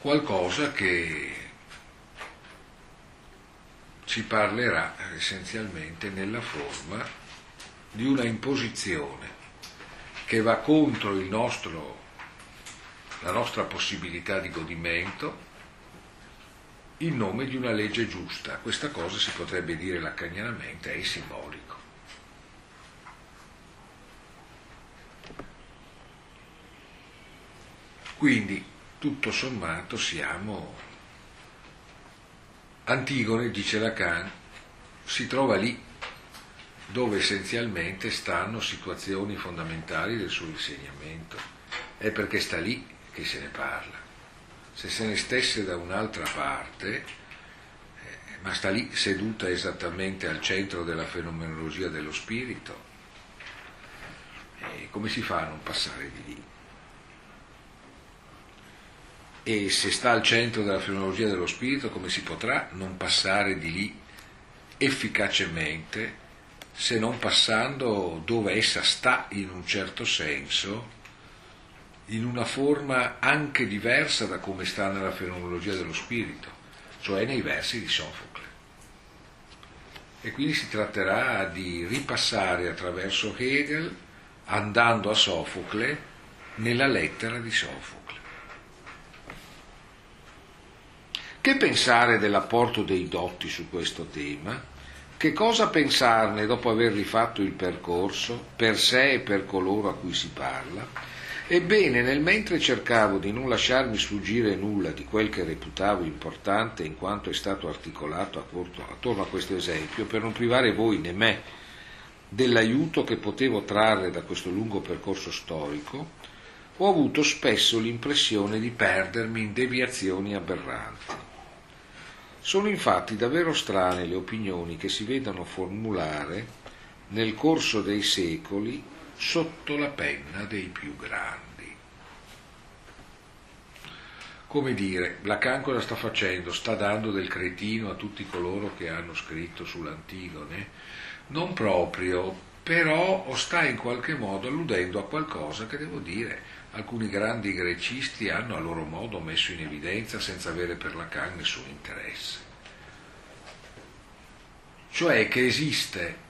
qualcosa che ci parlerà essenzialmente nella forma di una imposizione che va contro nostro, la nostra possibilità di godimento in nome di una legge giusta. Questa cosa si potrebbe dire lacanianamente è simbolica. Quindi, tutto sommato, siamo... Antigone, dice Lacan, si trova lì dove essenzialmente stanno situazioni fondamentali del suo insegnamento. È perché sta lì che se ne parla. Se se ne stesse da un'altra parte, eh, ma sta lì seduta esattamente al centro della fenomenologia dello spirito, eh, come si fa a non passare di lì? E se sta al centro della fenomenologia dello spirito, come si potrà non passare di lì efficacemente, se non passando dove essa sta in un certo senso, in una forma anche diversa da come sta nella fenomenologia dello spirito, cioè nei versi di Sofocle. E quindi si tratterà di ripassare attraverso Hegel, andando a Sofocle, nella lettera di Sofocle. Che pensare dell'apporto dei dotti su questo tema? Che cosa pensarne dopo aver rifatto il percorso, per sé e per coloro a cui si parla? Ebbene, nel mentre cercavo di non lasciarmi sfuggire nulla di quel che reputavo importante in quanto è stato articolato attorno a questo esempio, per non privare voi né me dell'aiuto che potevo trarre da questo lungo percorso storico, ho avuto spesso l'impressione di perdermi in deviazioni aberranti. Sono infatti davvero strane le opinioni che si vedono formulare nel corso dei secoli sotto la penna dei più grandi. Come dire, Lacan cosa sta facendo? Sta dando del cretino a tutti coloro che hanno scritto sull'Antigone? Non proprio, però o sta in qualche modo alludendo a qualcosa che devo dire alcuni grandi grecisti hanno a loro modo messo in evidenza senza avere per Lacan nessun interesse. Cioè che esiste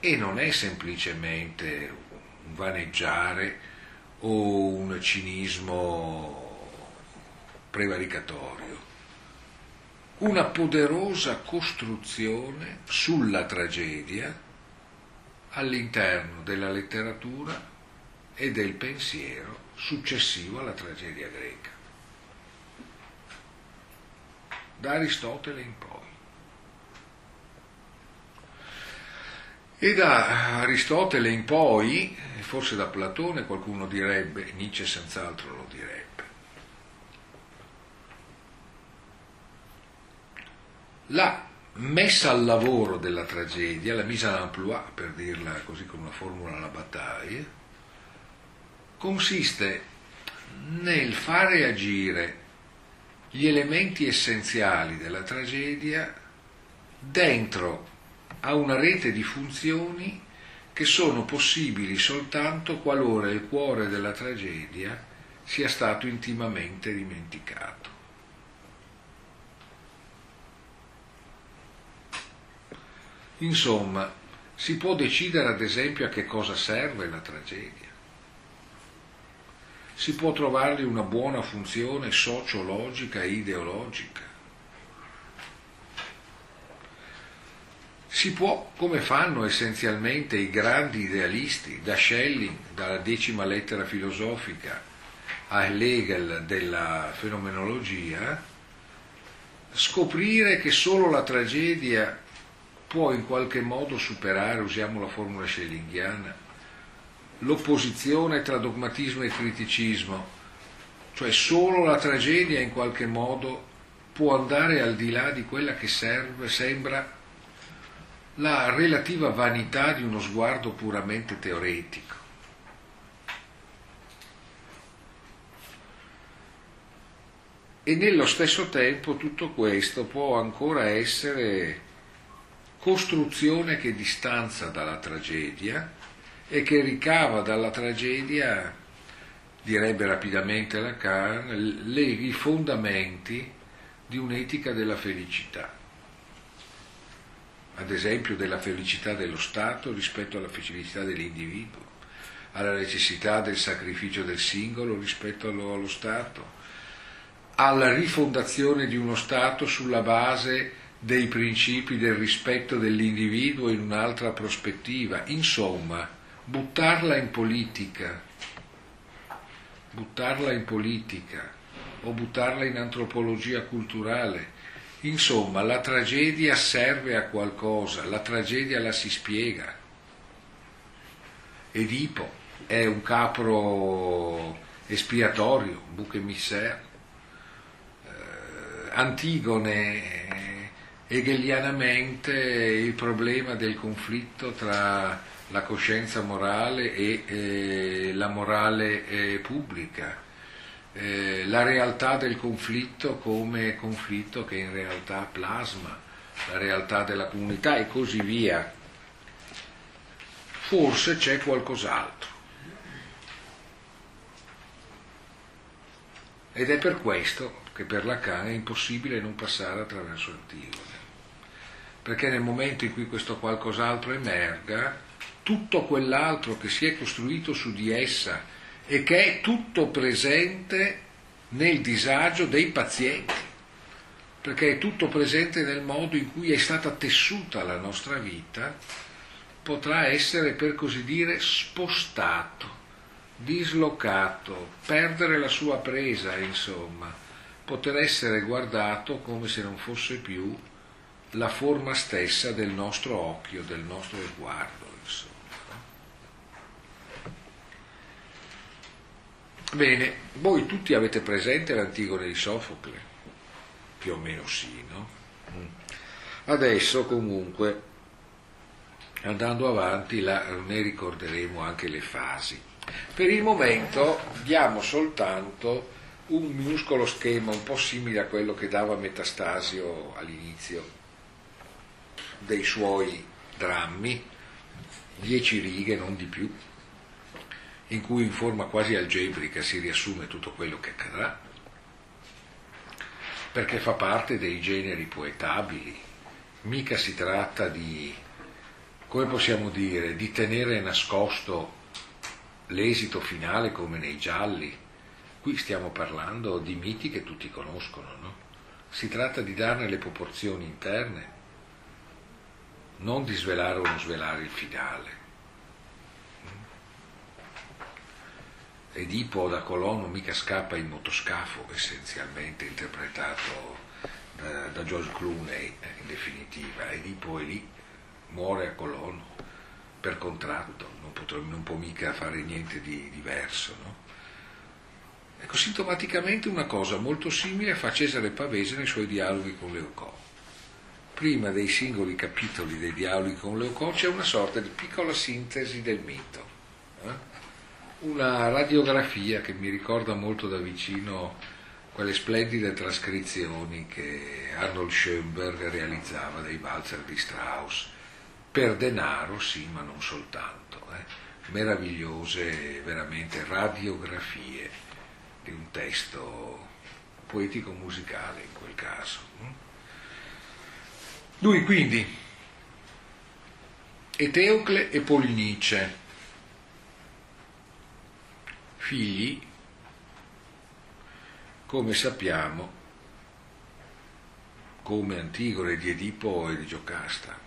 e non è semplicemente un vaneggiare o un cinismo prevaricatorio, una poderosa costruzione sulla tragedia all'interno della letteratura e del pensiero successivo alla tragedia greca. Da Aristotele in poi. E da Aristotele in poi, forse da Platone qualcuno direbbe, Nietzsche senz'altro lo direbbe. La messa al lavoro della tragedia, la mise en emploi, per dirla così con una formula alla battaglia, consiste nel fare agire gli elementi essenziali della tragedia dentro a una rete di funzioni che sono possibili soltanto qualora il cuore della tragedia sia stato intimamente dimenticato. Insomma, si può decidere ad esempio a che cosa serve la tragedia si può trovargli una buona funzione sociologica e ideologica. Si può, come fanno essenzialmente i grandi idealisti, da Schelling, dalla decima lettera filosofica a Hegel della fenomenologia, scoprire che solo la tragedia può in qualche modo superare, usiamo la formula schellingiana, l'opposizione tra dogmatismo e criticismo, cioè solo la tragedia in qualche modo può andare al di là di quella che serve, sembra la relativa vanità di uno sguardo puramente teoretico. E nello stesso tempo tutto questo può ancora essere costruzione che distanza dalla tragedia, e che ricava dalla tragedia, direbbe rapidamente Lacan, le, i fondamenti di un'etica della felicità, ad esempio della felicità dello Stato rispetto alla felicità dell'individuo, alla necessità del sacrificio del singolo rispetto allo, allo Stato, alla rifondazione di uno Stato sulla base dei principi del rispetto dell'individuo in un'altra prospettiva, insomma, buttarla in politica, buttarla in politica o buttarla in antropologia culturale. Insomma, la tragedia serve a qualcosa, la tragedia la si spiega. Edipo è un capro espiatorio, bouc émissaire. Eh, Antigone hegelianamente il problema del conflitto tra la coscienza morale e eh, la morale eh, pubblica, eh, la realtà del conflitto come conflitto che in realtà plasma la realtà della comunità e così via. Forse c'è qualcos'altro. Ed è per questo che per Lacan è impossibile non passare attraverso Antigone perché nel momento in cui questo qualcos'altro emerga, tutto quell'altro che si è costruito su di essa e che è tutto presente nel disagio dei pazienti, perché è tutto presente nel modo in cui è stata tessuta la nostra vita, potrà essere per così dire spostato, dislocato, perdere la sua presa, insomma, poter essere guardato come se non fosse più la forma stessa del nostro occhio, del nostro sguardo. Insomma. Bene, voi tutti avete presente l'Antigone di Sofocle? Più o meno sì, no? Mm. Adesso comunque, andando avanti, la, ne ricorderemo anche le fasi. Per il momento diamo soltanto un minuscolo schema un po' simile a quello che dava Metastasio all'inizio dei suoi drammi, dieci righe, non di più, in cui in forma quasi algebrica si riassume tutto quello che accadrà, perché fa parte dei generi poetabili, mica si tratta di, come possiamo dire, di tenere nascosto l'esito finale come nei gialli, qui stiamo parlando di miti che tutti conoscono, no? si tratta di darne le proporzioni interne, non di svelare o non svelare il finale. Edipo da Colono mica scappa in motoscafo, essenzialmente interpretato da, da George Clooney in definitiva. Edipo è lì, muore a Colono per contratto, non, potrà, non può mica fare niente di diverso. No? Ecco, sintomaticamente una cosa molto simile fa Cesare Pavese nei suoi dialoghi con Leocò prima dei singoli capitoli dei dialoghi con Leucò c'è una sorta di piccola sintesi del mito, eh? Una radiografia che mi ricorda molto da vicino quelle splendide trascrizioni che Arnold Schoenberg realizzava dei valzer di Strauss, per denaro sì, ma non soltanto, eh? meravigliose veramente radiografie di un testo poetico-musicale in quel caso. Hm? Lui quindi, Eteocle e Polinice, figli, come sappiamo, come Antigone di Edipo e di Giocasta.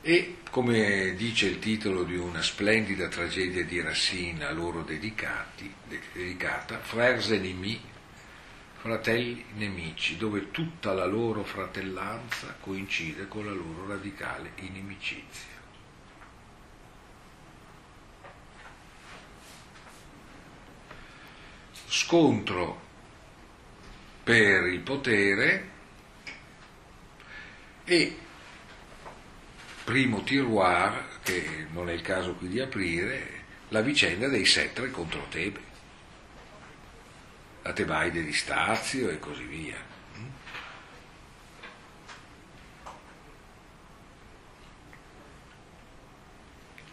E, come dice il titolo di una splendida tragedia di Racine a loro dedicati, dedicata, Frères ennemis fratelli nemici, dove tutta la loro fratellanza coincide con la loro radicale inimicizia. Scontro per il potere e primo tiroir, che non è il caso qui di aprire, la vicenda dei Settre contro Tebe la Tebaide di Stazio e così via.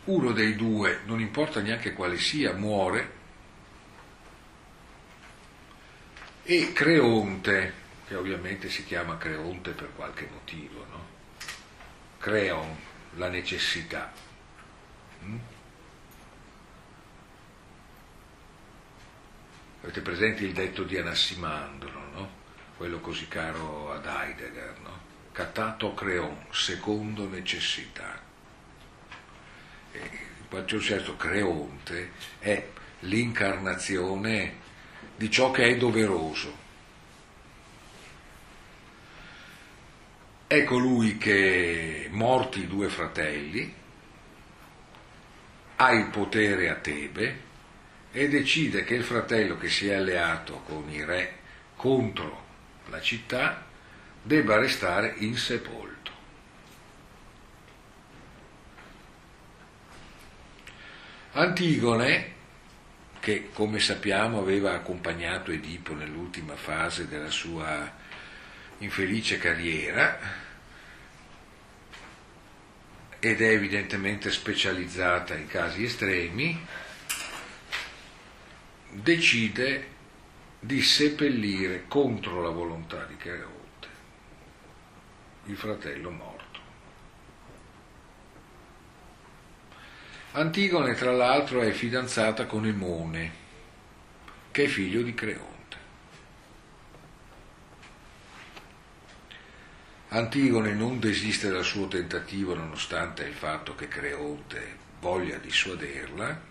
Uno dei due, non importa neanche quale sia, muore e Creonte, che ovviamente si chiama Creonte per qualche motivo, no? Creon, la necessità. Mm? Avete presente il detto di Anassimandro, no? quello così caro ad Heidegger, no? Catato creon, secondo necessità. E in qualche certo Creonte è l'incarnazione di ciò che è doveroso. È colui che, morti i due fratelli, ha il potere a Tebe, e decide che il fratello che si è alleato con i re contro la città debba restare insepolto. Antigone, che come sappiamo aveva accompagnato Edipo nell'ultima fase della sua infelice carriera, ed è evidentemente specializzata in casi estremi, decide di seppellire contro la volontà di Creonte il fratello morto. Antigone, tra l'altro, è fidanzata con Emone, che è figlio di Creonte. Antigone non desiste dal suo tentativo nonostante il fatto che Creonte voglia dissuaderla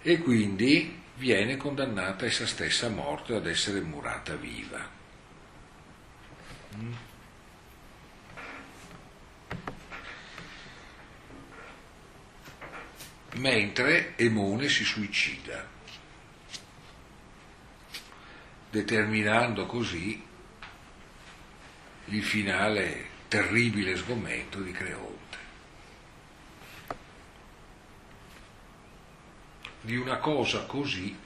e quindi viene condannata essa stessa a morte ad essere murata viva. Mentre Emone si suicida, determinando così il finale terribile sgomento di Creonte. Di una cosa così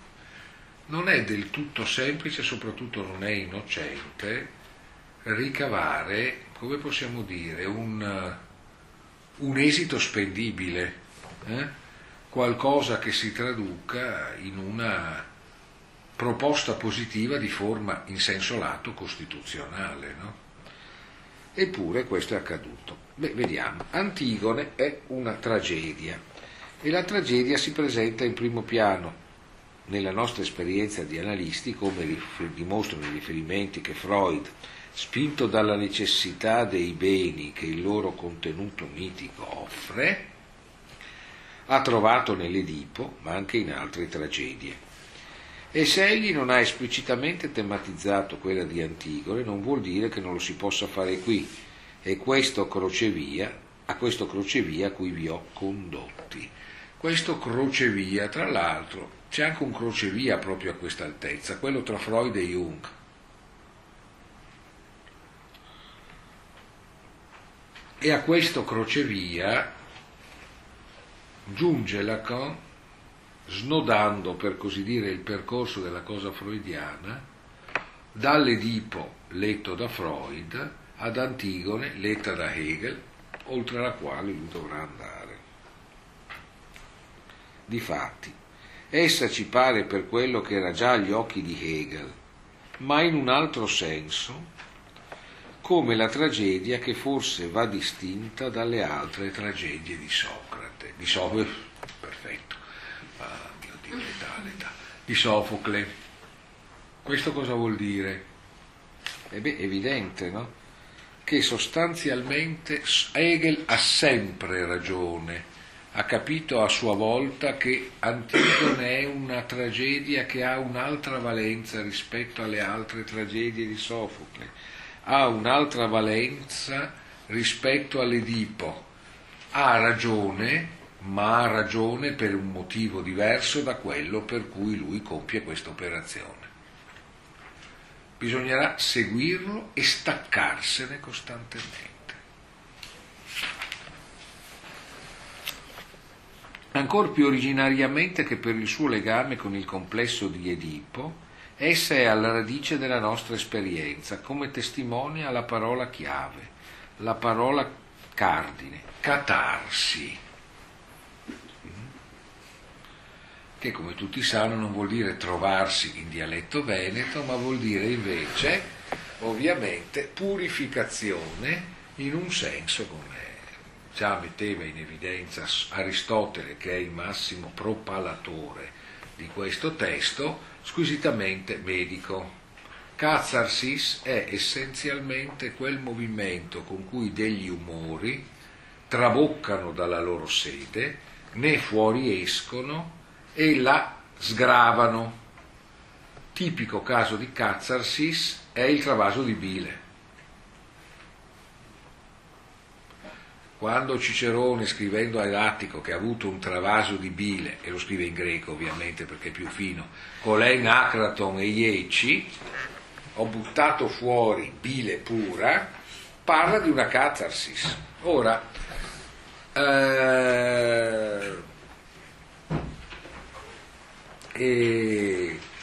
non è del tutto semplice, soprattutto non è innocente, ricavare, come possiamo dire, un, un esito spendibile, eh? Qualcosa che si traduca in una proposta positiva di forma in senso lato costituzionale. No? Eppure questo è accaduto. Beh, vediamo. Antigone è una tragedia e la tragedia si presenta in primo piano nella nostra esperienza di analisti, come dimostrano i riferimenti che Freud, spinto dalla necessità dei beni che il loro contenuto mitico offre, ha trovato nell'Edipo, ma anche in altre tragedie. E se egli non ha esplicitamente tematizzato quella di Antigone, non vuol dire che non lo si possa fare qui, e questo crocevia, a questo crocevia a cui vi ho condotti. Questo crocevia, tra l'altro, c'è anche un crocevia proprio a questa altezza, quello tra Freud e Jung. E a questo crocevia giunge Lacan snodando per così dire il percorso della cosa freudiana dall'Edipo letto da Freud ad Antigone letta da Hegel, oltre la quale lui dovrà andare. Difatti, essa ci pare per quello che era già agli occhi di Hegel, ma in un altro senso, come la tragedia che forse va distinta dalle altre tragedie di Socrate. Di Socrate, perfetto l'età, l'età, di Sofocle. Questo cosa vuol dire? E beh, evidente, no? Che sostanzialmente Hegel ha sempre ragione, ha capito a sua volta che Antigone è una tragedia che ha un'altra valenza rispetto alle altre tragedie di Sofocle, ha un'altra valenza rispetto all'Edipo. Ha ragione ma ha ragione per un motivo diverso da quello per cui lui compie questa operazione. Bisognerà seguirlo e staccarsene costantemente. Ancora più originariamente che per il suo legame con il complesso di Edipo, essa è alla radice della nostra esperienza, come testimonia la parola chiave, la parola cardine, catarsi che come tutti sanno non vuol dire trovarsi in dialetto veneto, ma vuol dire invece, ovviamente, purificazione in un senso come già metteva in evidenza Aristotele, che è il massimo propalatore di questo testo, squisitamente medico. Catharsis è essenzialmente quel movimento con cui degli umori traboccano dalla loro sede, ne fuoriescono e la sgravano. Tipico caso di catharsis è il travaso di bile. quando Cicerone scrivendo all'Attico che ha avuto un travaso di bile, e lo scrive in greco ovviamente perché è più fino, colen acraton e ieci, ho buttato fuori bile pura, parla di una catarsis. Ora, eh,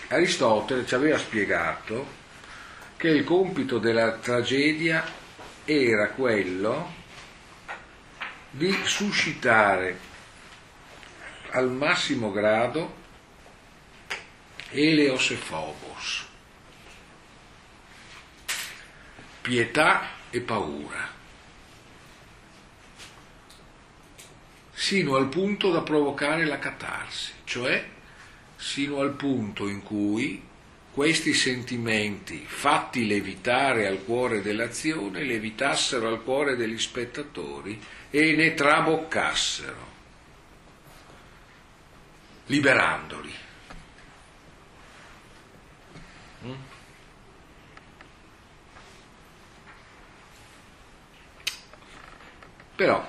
Aristotele ci aveva spiegato che il compito della tragedia era quello di suscitare al massimo grado Eleos e Phobos, pietà e paura, sino al punto da provocare la catarsi, cioè sino al punto in cui questi sentimenti fatti levitare al cuore dell'azione levitassero al cuore degli spettatori e ne traboccassero, liberandoli. Però,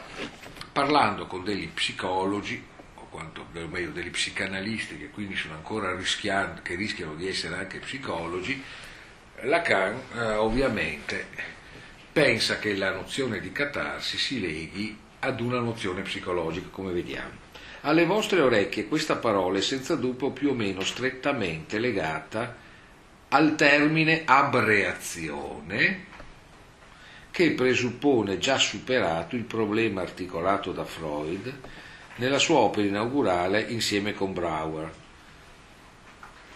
parlando con degli psicologi, o quanto meglio degli psicanalisti, che quindi sono ancora rischiando, che rischiano di essere anche psicologi, Lacan eh, ovviamente pensa che la nozione di catarsi si leghi ad una nozione psicologica, come vediamo. Alle vostre orecchie questa parola è senza dubbio più o meno strettamente legata al termine abreazione, che presuppone già superato il problema articolato da Freud nella sua opera inaugurale insieme con Brauer,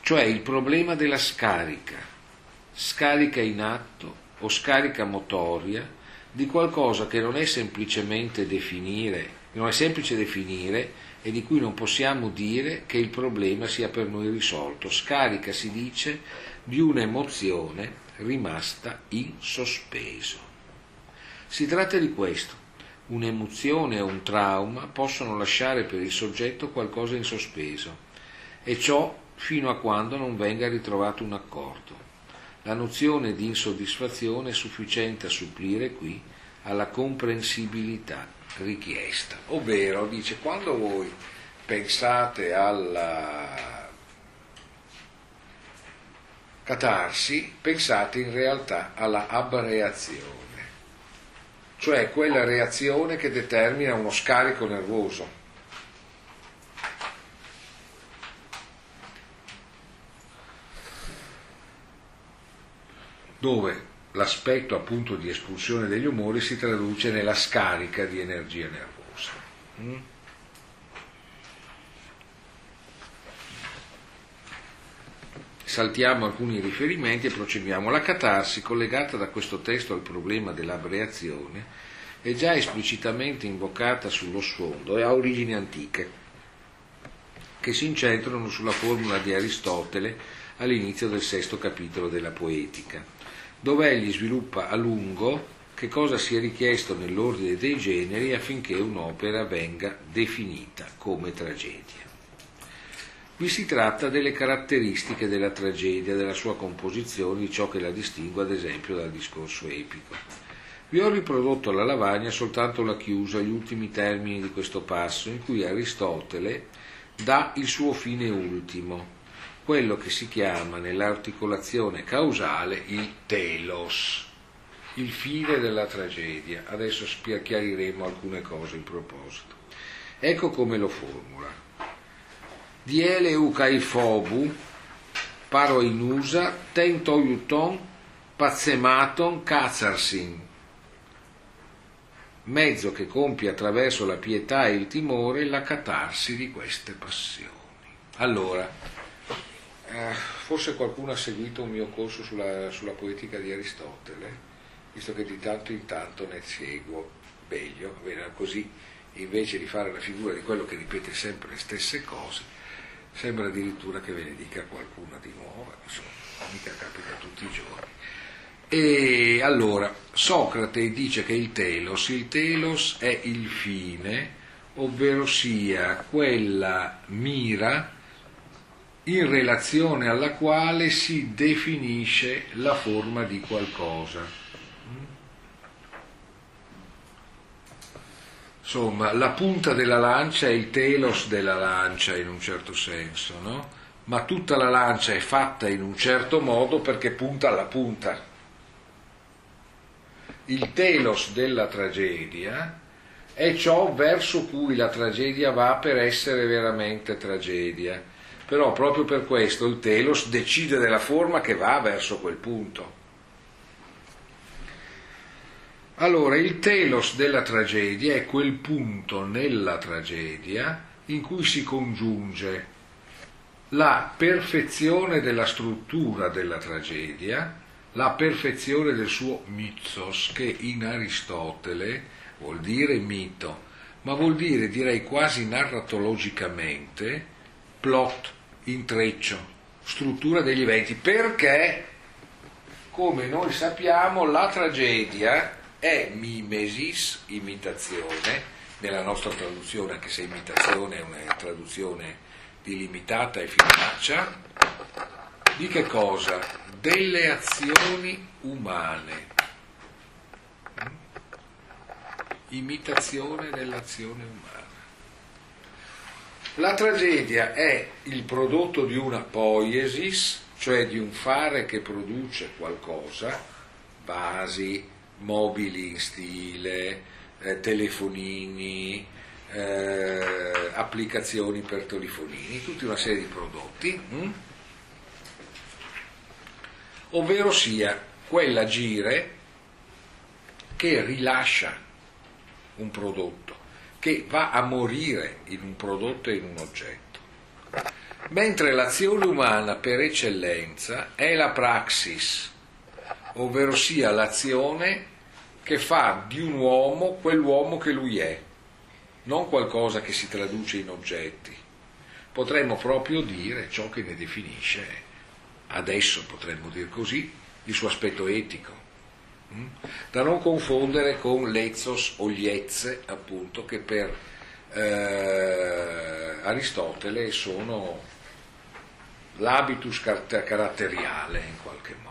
cioè il problema della scarica, scarica in atto o scarica motoria di qualcosa che non è semplicemente definire, non è semplice definire e di cui non possiamo dire che il problema sia per noi risolto. Scarica, si dice, di un'emozione rimasta in sospeso. Si tratta di questo. Un'emozione o un trauma possono lasciare per il soggetto qualcosa in sospeso, e ciò fino a quando non venga ritrovato un accordo. La nozione di insoddisfazione è sufficiente a supplire qui alla comprensibilità richiesta. Ovvero, dice, quando voi pensate alla catarsi, pensate in realtà alla abreazione, cioè quella reazione che determina uno scarico nervoso dove l'aspetto appunto di espulsione degli umori si traduce nella scarica di energia nervosa. Saltiamo alcuni riferimenti e procediamo. La catarsi, collegata da questo testo al problema dell'abreazione, è già esplicitamente invocata sullo sfondo e ha origini antiche, che si incentrano sulla formula di Aristotele all'inizio del sesto capitolo della Poetica dove egli sviluppa a lungo che cosa sia richiesto nell'ordine dei generi affinché un'opera venga definita come tragedia. Qui si tratta delle caratteristiche della tragedia, della sua composizione, di ciò che la distingue ad esempio dal discorso epico. Vi ho riprodotto alla lavagna soltanto la chiusa, gli ultimi termini di questo passo, in cui Aristotele dà il suo fine ultimo, quello che si chiama nell'articolazione causale il telos, il fine della tragedia. Adesso chiariremo alcune cose in proposito. Ecco come lo formula. Diele eucaifobu, paroinusa, tentoiuton, pazzematon, cazarsin, mezzo che compie attraverso la pietà e il timore la catarsi di queste passioni. Allora, eh, forse qualcuno ha seguito un mio corso sulla, sulla, poetica di Aristotele, visto che di tanto in tanto ne seguo meglio, così invece di fare la figura di quello che ripete sempre le stesse cose, sembra addirittura che ve ne dica qualcuna di nuova, insomma, mica capita tutti i giorni. E allora, Socrate dice che il telos, il telos è il fine, ovvero sia quella mira in relazione alla quale si definisce la forma di qualcosa. Insomma, la punta della lancia è il telos della lancia in un certo senso, no? Ma tutta la lancia è fatta in un certo modo perché punta alla punta. Il telos della tragedia è ciò verso cui la tragedia va per essere veramente tragedia. Però proprio per questo il telos decide della forma che va verso quel punto. Allora, il telos della tragedia è quel punto nella tragedia in cui si congiunge la perfezione della struttura della tragedia, la perfezione del suo mythos, che in Aristotele vuol dire mito, ma vuol dire, direi quasi narratologicamente, plot, intreccio, struttura degli eventi, perché, come noi sappiamo, la tragedia è mimesis, imitazione, nella nostra traduzione, anche se imitazione è una traduzione dilimitata e finaccia, di che cosa? Delle azioni umane. Imitazione dell'azione umana. La tragedia è il prodotto di una poiesis, cioè di un fare che produce qualcosa, vasi, mobili in stile, eh, telefonini, eh, applicazioni per telefonini, tutta una serie di prodotti, hm? ovvero sia quell'agire che rilascia un prodotto, che va a morire in un prodotto e in un oggetto. Mentre l'azione umana per eccellenza è la praxis, ovvero sia l'azione che fa di un uomo quell'uomo che lui è, non qualcosa che si traduce in oggetti. Potremmo proprio dire ciò che ne definisce, adesso potremmo dire così, il suo aspetto etico, mm? da non confondere con l'ezos o gli ezze, appunto, che per eh, Aristotele sono l'habitus caratteriale in qualche modo.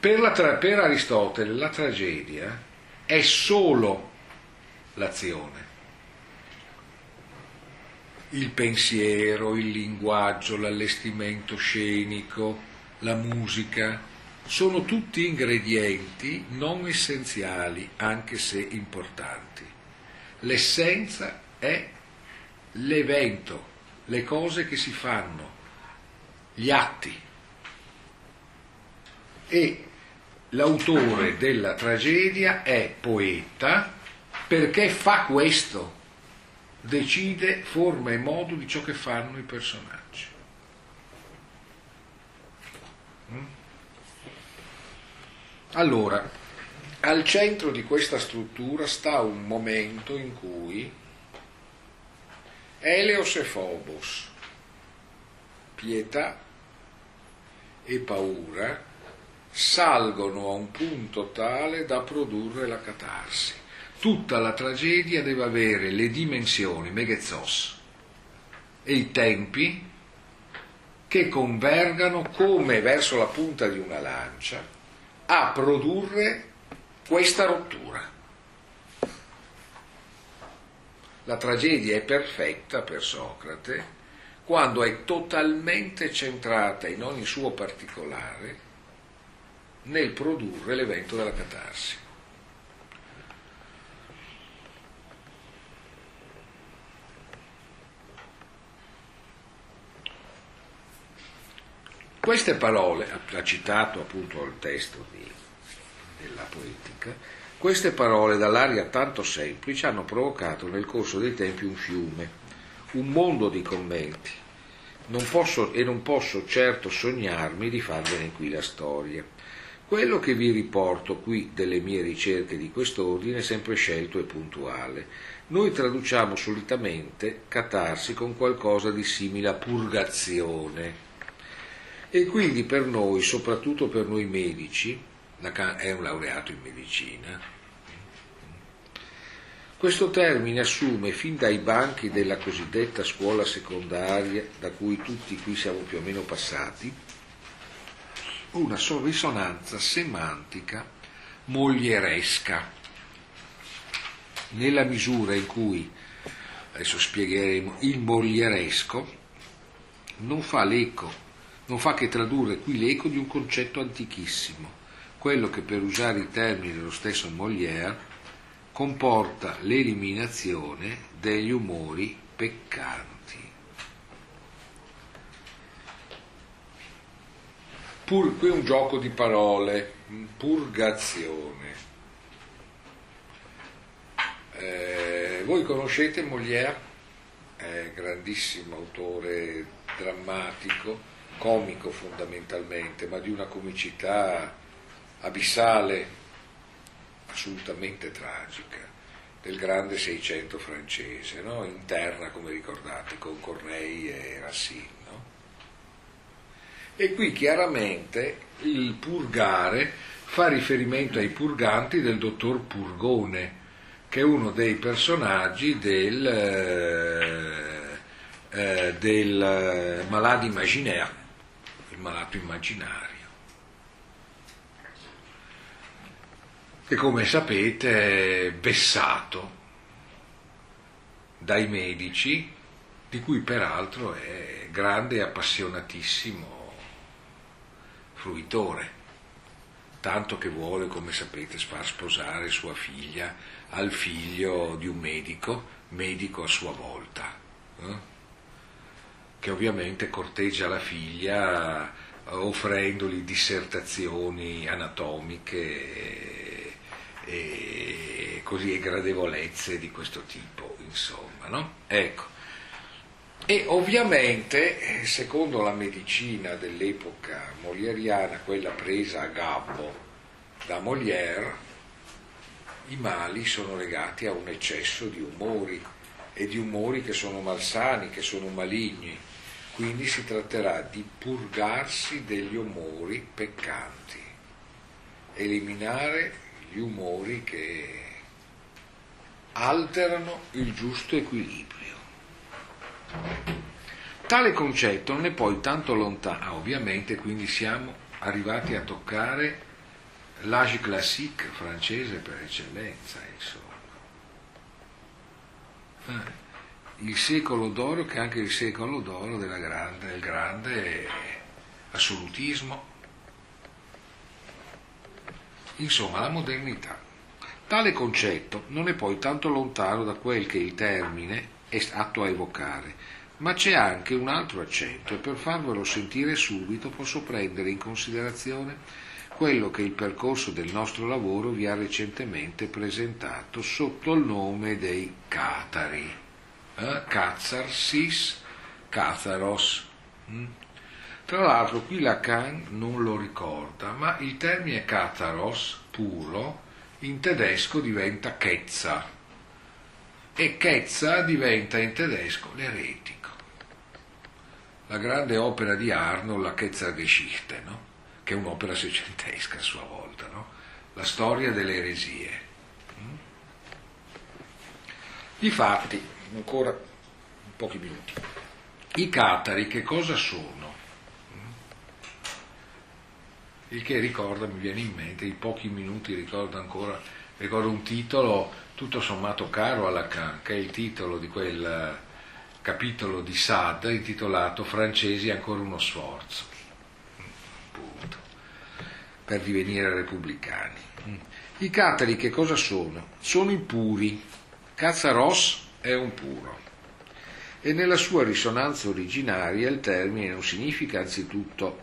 Per, tra- per Aristotele la tragedia è solo l'azione, il pensiero, il linguaggio, l'allestimento scenico, la musica, sono tutti ingredienti non essenziali, anche se importanti. L'essenza è l'evento, le cose che si fanno, gli atti. E l'autore della tragedia è poeta perché fa questo, decide forma e modo di ciò che fanno i personaggi. Mm? Allora, al centro di questa struttura sta un momento in cui Eleos e Phobos, pietà e paura, salgono a un punto tale da produrre la catarsi. Tutta la tragedia deve avere le dimensioni, megezos, e i tempi che convergano come verso la punta di una lancia a produrre questa rottura. La tragedia è perfetta per Socrate quando è totalmente centrata in ogni suo particolare nel produrre l'evento della catarsi. Queste parole, ha citato appunto il testo di, della poetica, queste parole dall'aria tanto semplice hanno provocato nel corso dei tempi un fiume, un mondo di commenti, non posso, e non posso certo sognarmi di farvene qui la storia. Quello che vi riporto qui delle mie ricerche di quest'ordine è sempre scelto e puntuale. Noi traduciamo solitamente catarsi con qualcosa di simile a purgazione. E quindi per noi, soprattutto per noi medici, Lacan è un laureato in medicina, questo termine assume fin dai banchi della cosiddetta scuola secondaria, da cui tutti qui siamo più o meno passati, una risonanza semantica moglieresca. nella misura in cui, adesso spiegheremo, il moglieresco non fa l'eco, non fa che tradurre qui l'eco di un concetto antichissimo, quello che per usare i termini dello stesso Molière comporta l'eliminazione degli umori peccanti. Pur, qui è un gioco di parole, purgazione. Eh, voi conoscete Molière? È grandissimo autore drammatico, comico fondamentalmente, ma di una comicità abissale, assolutamente tragica, del grande Seicento francese, no? in come ricordate, con Corneille e Racine. E qui chiaramente il purgare fa riferimento ai purganti del dottor Purgone, che è uno dei personaggi del, eh, eh del malade imaginaire, il malato immaginario. che come sapete è vessato dai medici, di cui peraltro è grande e appassionatissimo fruitore, tanto che vuole, come sapete, far sposare sua figlia al figlio di un medico, medico a sua volta, eh? che ovviamente corteggia la figlia eh, offrendogli dissertazioni anatomiche e, e così e gradevolezze di questo tipo, insomma, no? Ecco. E ovviamente, secondo la medicina dell'epoca molieriana, quella presa a gabbo da Molière, i mali sono legati a un eccesso di umori e di umori che sono malsani, che sono maligni. Quindi si tratterà di purgarsi degli umori peccanti, eliminare gli umori che alterano il giusto equilibrio. Tale concetto non è poi tanto lontano, ovviamente quindi siamo arrivati a toccare l'age classique francese per eccellenza, insomma. Eh, il secolo d'oro che è anche il secolo d'oro grande, del grande assolutismo, insomma la modernità. Tale concetto non è poi tanto lontano da quel che il termine è atto a evocare, ma c'è anche un altro accento e per farvelo sentire subito posso prendere in considerazione quello che il percorso del nostro lavoro vi ha recentemente presentato sotto il nome dei Catari. Eh? Cazzarsis, Catharos. Mm? Tra l'altro qui Lacan non lo ricorda, ma il termine Catharos puro in tedesco diventa Ketza e Ketza diventa in tedesco l'eretico. La grande opera di Arnold, la Ketzergeschichte, no? che è un'opera seicentesca a sua volta, no? la storia delle eresie. Mm? Difatti, ancora pochi minuti, i catari che cosa sono? Mm? Il che ricorda, mi viene in mente, in pochi minuti ricordo ancora, ricordo un titolo tutto sommato caro a Lacan, che è il titolo di quel capitolo di Sade intitolato Francesi ancora uno sforzo, Punto. per divenire repubblicani. I catari che cosa sono? Sono i puri. Cazzaros è un puro. E nella sua risonanza originaria il termine non significa anzitutto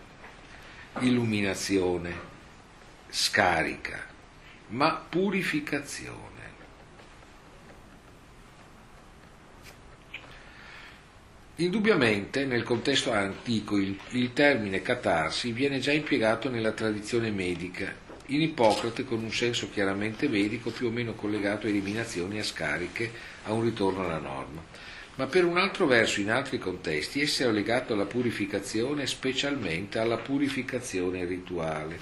illuminazione, scarica, ma purificazione. Indubbiamente nel contesto antico il, il, termine catarsi viene già impiegato nella tradizione medica, in Ippocrate con un senso chiaramente medico più o meno collegato a eliminazioni a scariche, a un ritorno alla norma. Ma per un altro verso, in altri contesti, esso è legato alla purificazione, specialmente alla purificazione rituale.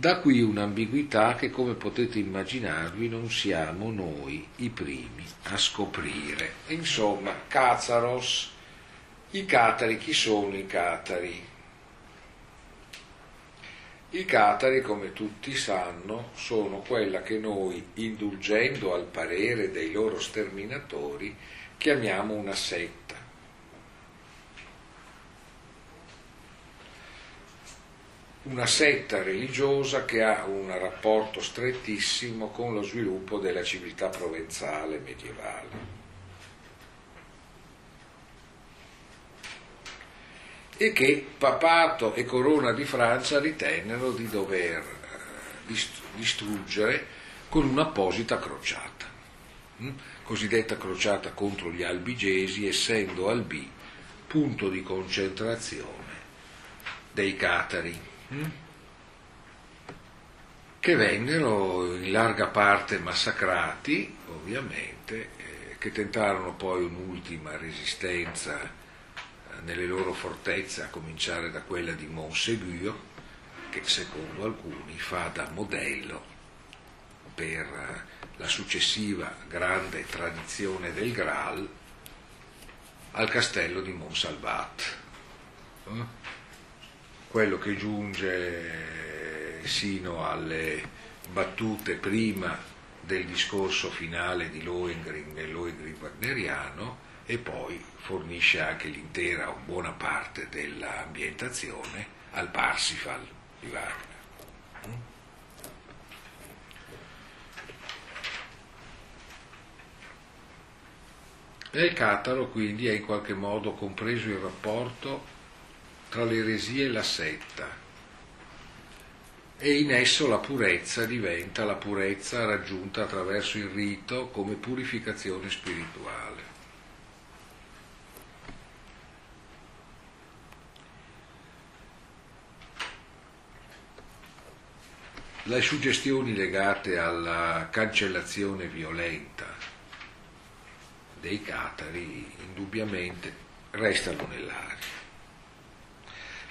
Da qui un'ambiguità che, come potete immaginarvi, non siamo noi i primi a scoprire. Insomma, Cazaros, i catari, chi sono i catari? I catari, come tutti sanno, sono quella che noi, indulgendo al parere dei loro sterminatori, chiamiamo una setta. Una setta religiosa che ha un rapporto strettissimo con lo sviluppo della civiltà provenzale medievale. e che papato e corona di Francia ritennero di dover eh, distruggere con un'apposita crociata, hm? cosiddetta crociata contro gli albigesi, essendo Albi punto di concentrazione dei catari? Che vennero in larga parte massacrati, ovviamente, eh, che tentarono poi un'ultima resistenza nelle loro fortezze, a cominciare da quella di Montségur, che secondo alcuni fa da modello per la successiva grande tradizione del Graal al castello di Montsalvat. Eh? Quello che giunge sino alle battute prima del discorso finale di Lohengrin nel Lohengrin wagneriano e poi fornisce anche l'intera o buona parte dell'ambientazione al Parsifal di Wagner. E il Cataro quindi è in qualche modo compreso il rapporto tra l'eresia e la setta e in esso la purezza diventa la purezza raggiunta attraverso il rito come purificazione spirituale. le suggestioni legate alla cancellazione violenta dei catari indubbiamente restano nell'aria.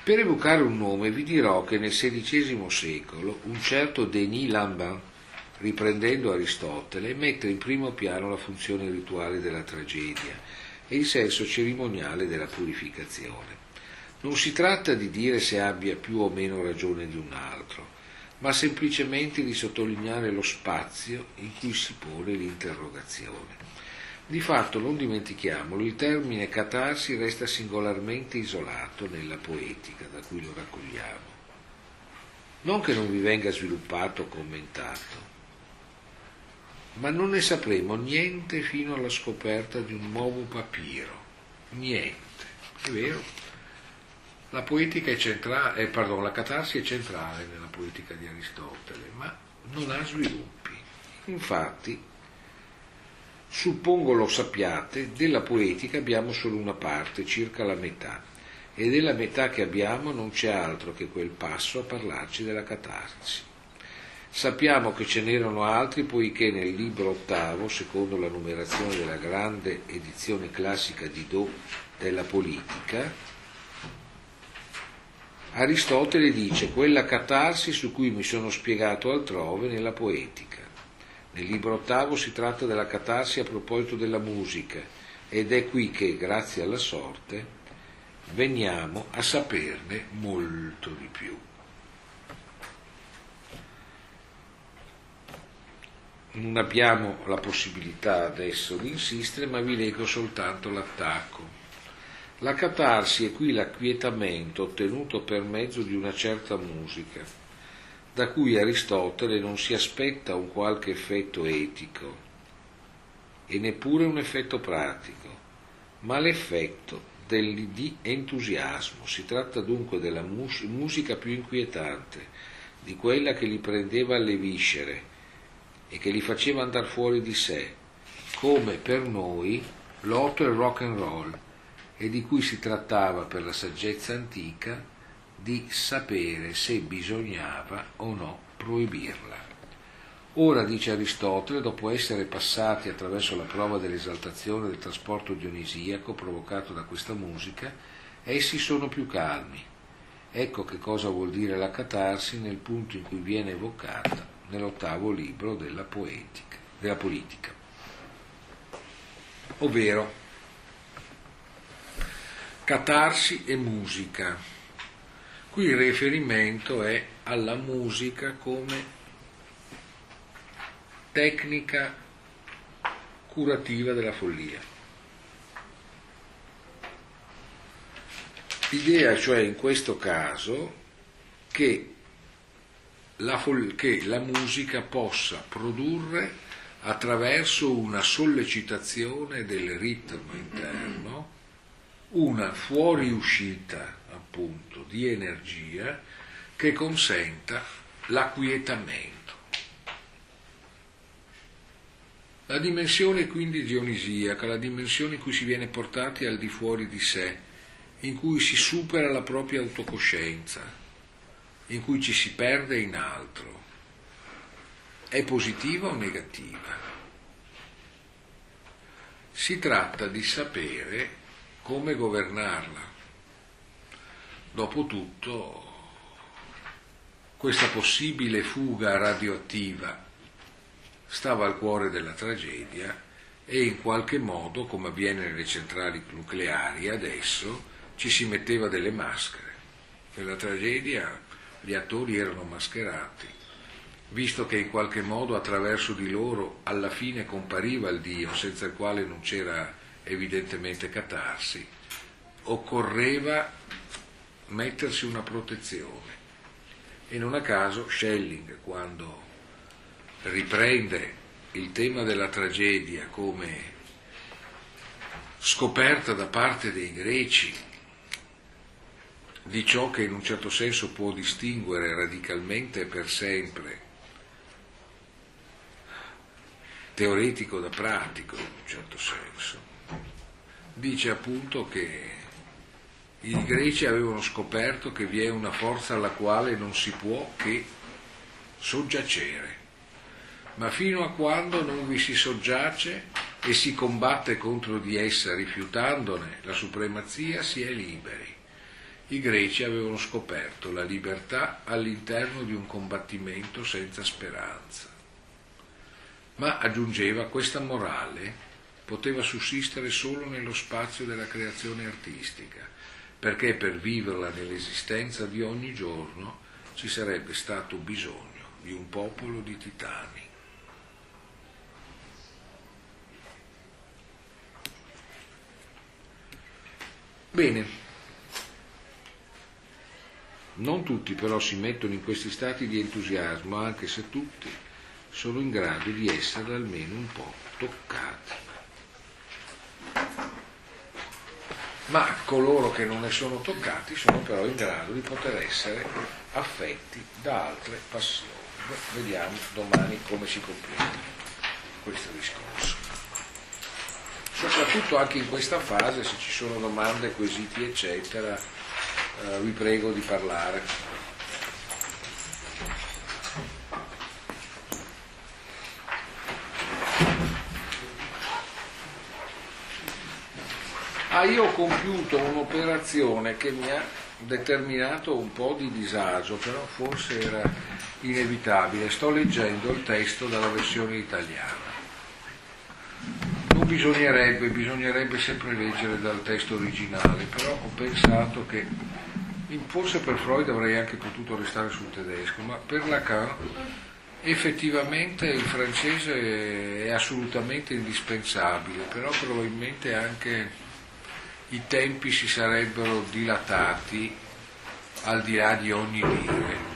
Per evocare un nome vi dirò che nel XVI secolo un certo Denis Lambin, riprendendo Aristotele, mette in primo piano la funzione rituale della tragedia e il senso cerimoniale della purificazione. Non si tratta di dire se abbia più o meno ragione di un altro, ma semplicemente di sottolineare lo spazio in cui si pone l'interrogazione. Di fatto, non dimentichiamolo, il termine catarsi resta singolarmente isolato nella poetica da cui lo raccogliamo. Non che non vi venga sviluppato o commentato, ma non ne sapremo niente fino alla scoperta di un nuovo papiro. Niente. È vero? La poetica è centrale, eh, pardon, la catarsi è centrale nella poetica di Aristotele, ma non ha sviluppi. Infatti, suppongo lo sappiate, della poetica abbiamo solo una parte, circa la metà, e della metà che abbiamo non c'è altro che quel passo a parlarci della catarsi. Sappiamo che ce n'erano altri poiché nel libro ottavo, secondo la numerazione della grande edizione classica di Do della politica, Aristotele dice quella catarsi su cui mi sono spiegato altrove nella poetica. Nel libro ottavo si tratta della catarsi a proposito della musica ed è qui che, grazie alla sorte, veniamo a saperne molto di più. Non abbiamo la possibilità adesso di insistere, ma vi leggo soltanto l'attacco. La catarsi è qui l'acquietamento ottenuto per mezzo di una certa musica, da cui Aristotele non si aspetta un qualche effetto etico e neppure un effetto pratico, ma l'effetto del, di entusiasmo. Si tratta dunque della mus- musica più inquietante, di quella che li prendeva alle viscere e che li faceva andare fuori di sé, come per noi l'otto e il rock and roll e di cui si trattava per la saggezza antica di sapere se bisognava o no proibirla. Ora, dice Aristotele, dopo essere passati attraverso la prova dell'esaltazione del trasporto dionisiaco provocato da questa musica, essi sono più calmi. Ecco che cosa vuol dire la catarsi nel punto in cui viene evocata nell'ottavo libro della, poetica, della politica. Ovvero, Catarsi e musica. Qui il riferimento è alla musica come tecnica curativa della follia. L'idea cioè in questo caso che la, fol- che la musica possa produrre attraverso una sollecitazione del ritmo interno una fuoriuscita appunto di energia che consenta l'acquietamento. La dimensione quindi dionisiaca, la dimensione in cui si viene portati al di fuori di sé, in cui si supera la propria autocoscienza, in cui ci si perde in altro, è positiva o negativa? Si tratta di sapere come governarla. Dopotutto, questa possibile fuga radioattiva stava al cuore della tragedia e in qualche modo, come avviene nelle centrali nucleari adesso, ci si metteva delle maschere. Nella tragedia gli attori erano mascherati, visto che in qualche modo attraverso di loro alla fine compariva il Dio, senza il quale non c'era evidentemente catarsi, occorreva mettersi una protezione. E non a caso Schelling, quando riprende il tema della tragedia come scoperta da parte dei greci di ciò che in un certo senso può distinguere radicalmente per sempre teoretico da pratico, in un certo senso, dice appunto che i greci avevano scoperto che vi è una forza alla quale non si può che soggiacere, ma fino a quando non vi si soggiace e si combatte contro di essa rifiutandone la supremazia, si è liberi. I greci avevano scoperto la libertà all'interno di un combattimento senza speranza. Ma aggiungeva questa morale poteva sussistere solo nello spazio della creazione artistica, perché per viverla nell'esistenza di ogni giorno ci sarebbe stato bisogno di un popolo di titani. Bene, non tutti però si mettono in questi stati di entusiasmo, anche se tutti sono in grado di essere almeno un po' toccati. Ma coloro che non ne sono toccati sono però in grado di poter essere affetti da altre passioni. Vediamo domani come si completa questo discorso. Soprattutto anche in questa fase, se ci sono domande, quesiti, eccetera, eh, vi prego di parlare. Ah, io ho compiuto un'operazione che mi ha determinato un po' di disagio, però forse era inevitabile. Sto leggendo il testo dalla versione italiana. Non bisognerebbe, bisognerebbe sempre leggere dal testo originale, però ho pensato che forse per Freud avrei anche potuto restare sul tedesco, ma per Lacan effettivamente il francese è assolutamente indispensabile, però probabilmente anche i tempi si sarebbero dilatati al di là di ogni dire.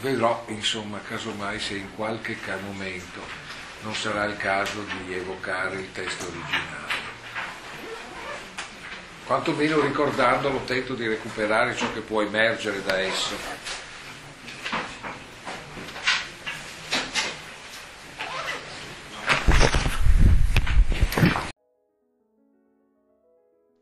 Vedrò, insomma, casomai se in qualche momento non sarà il caso di evocare il testo originale. Quantomeno ricordandolo tento di recuperare ciò che può emergere da esso.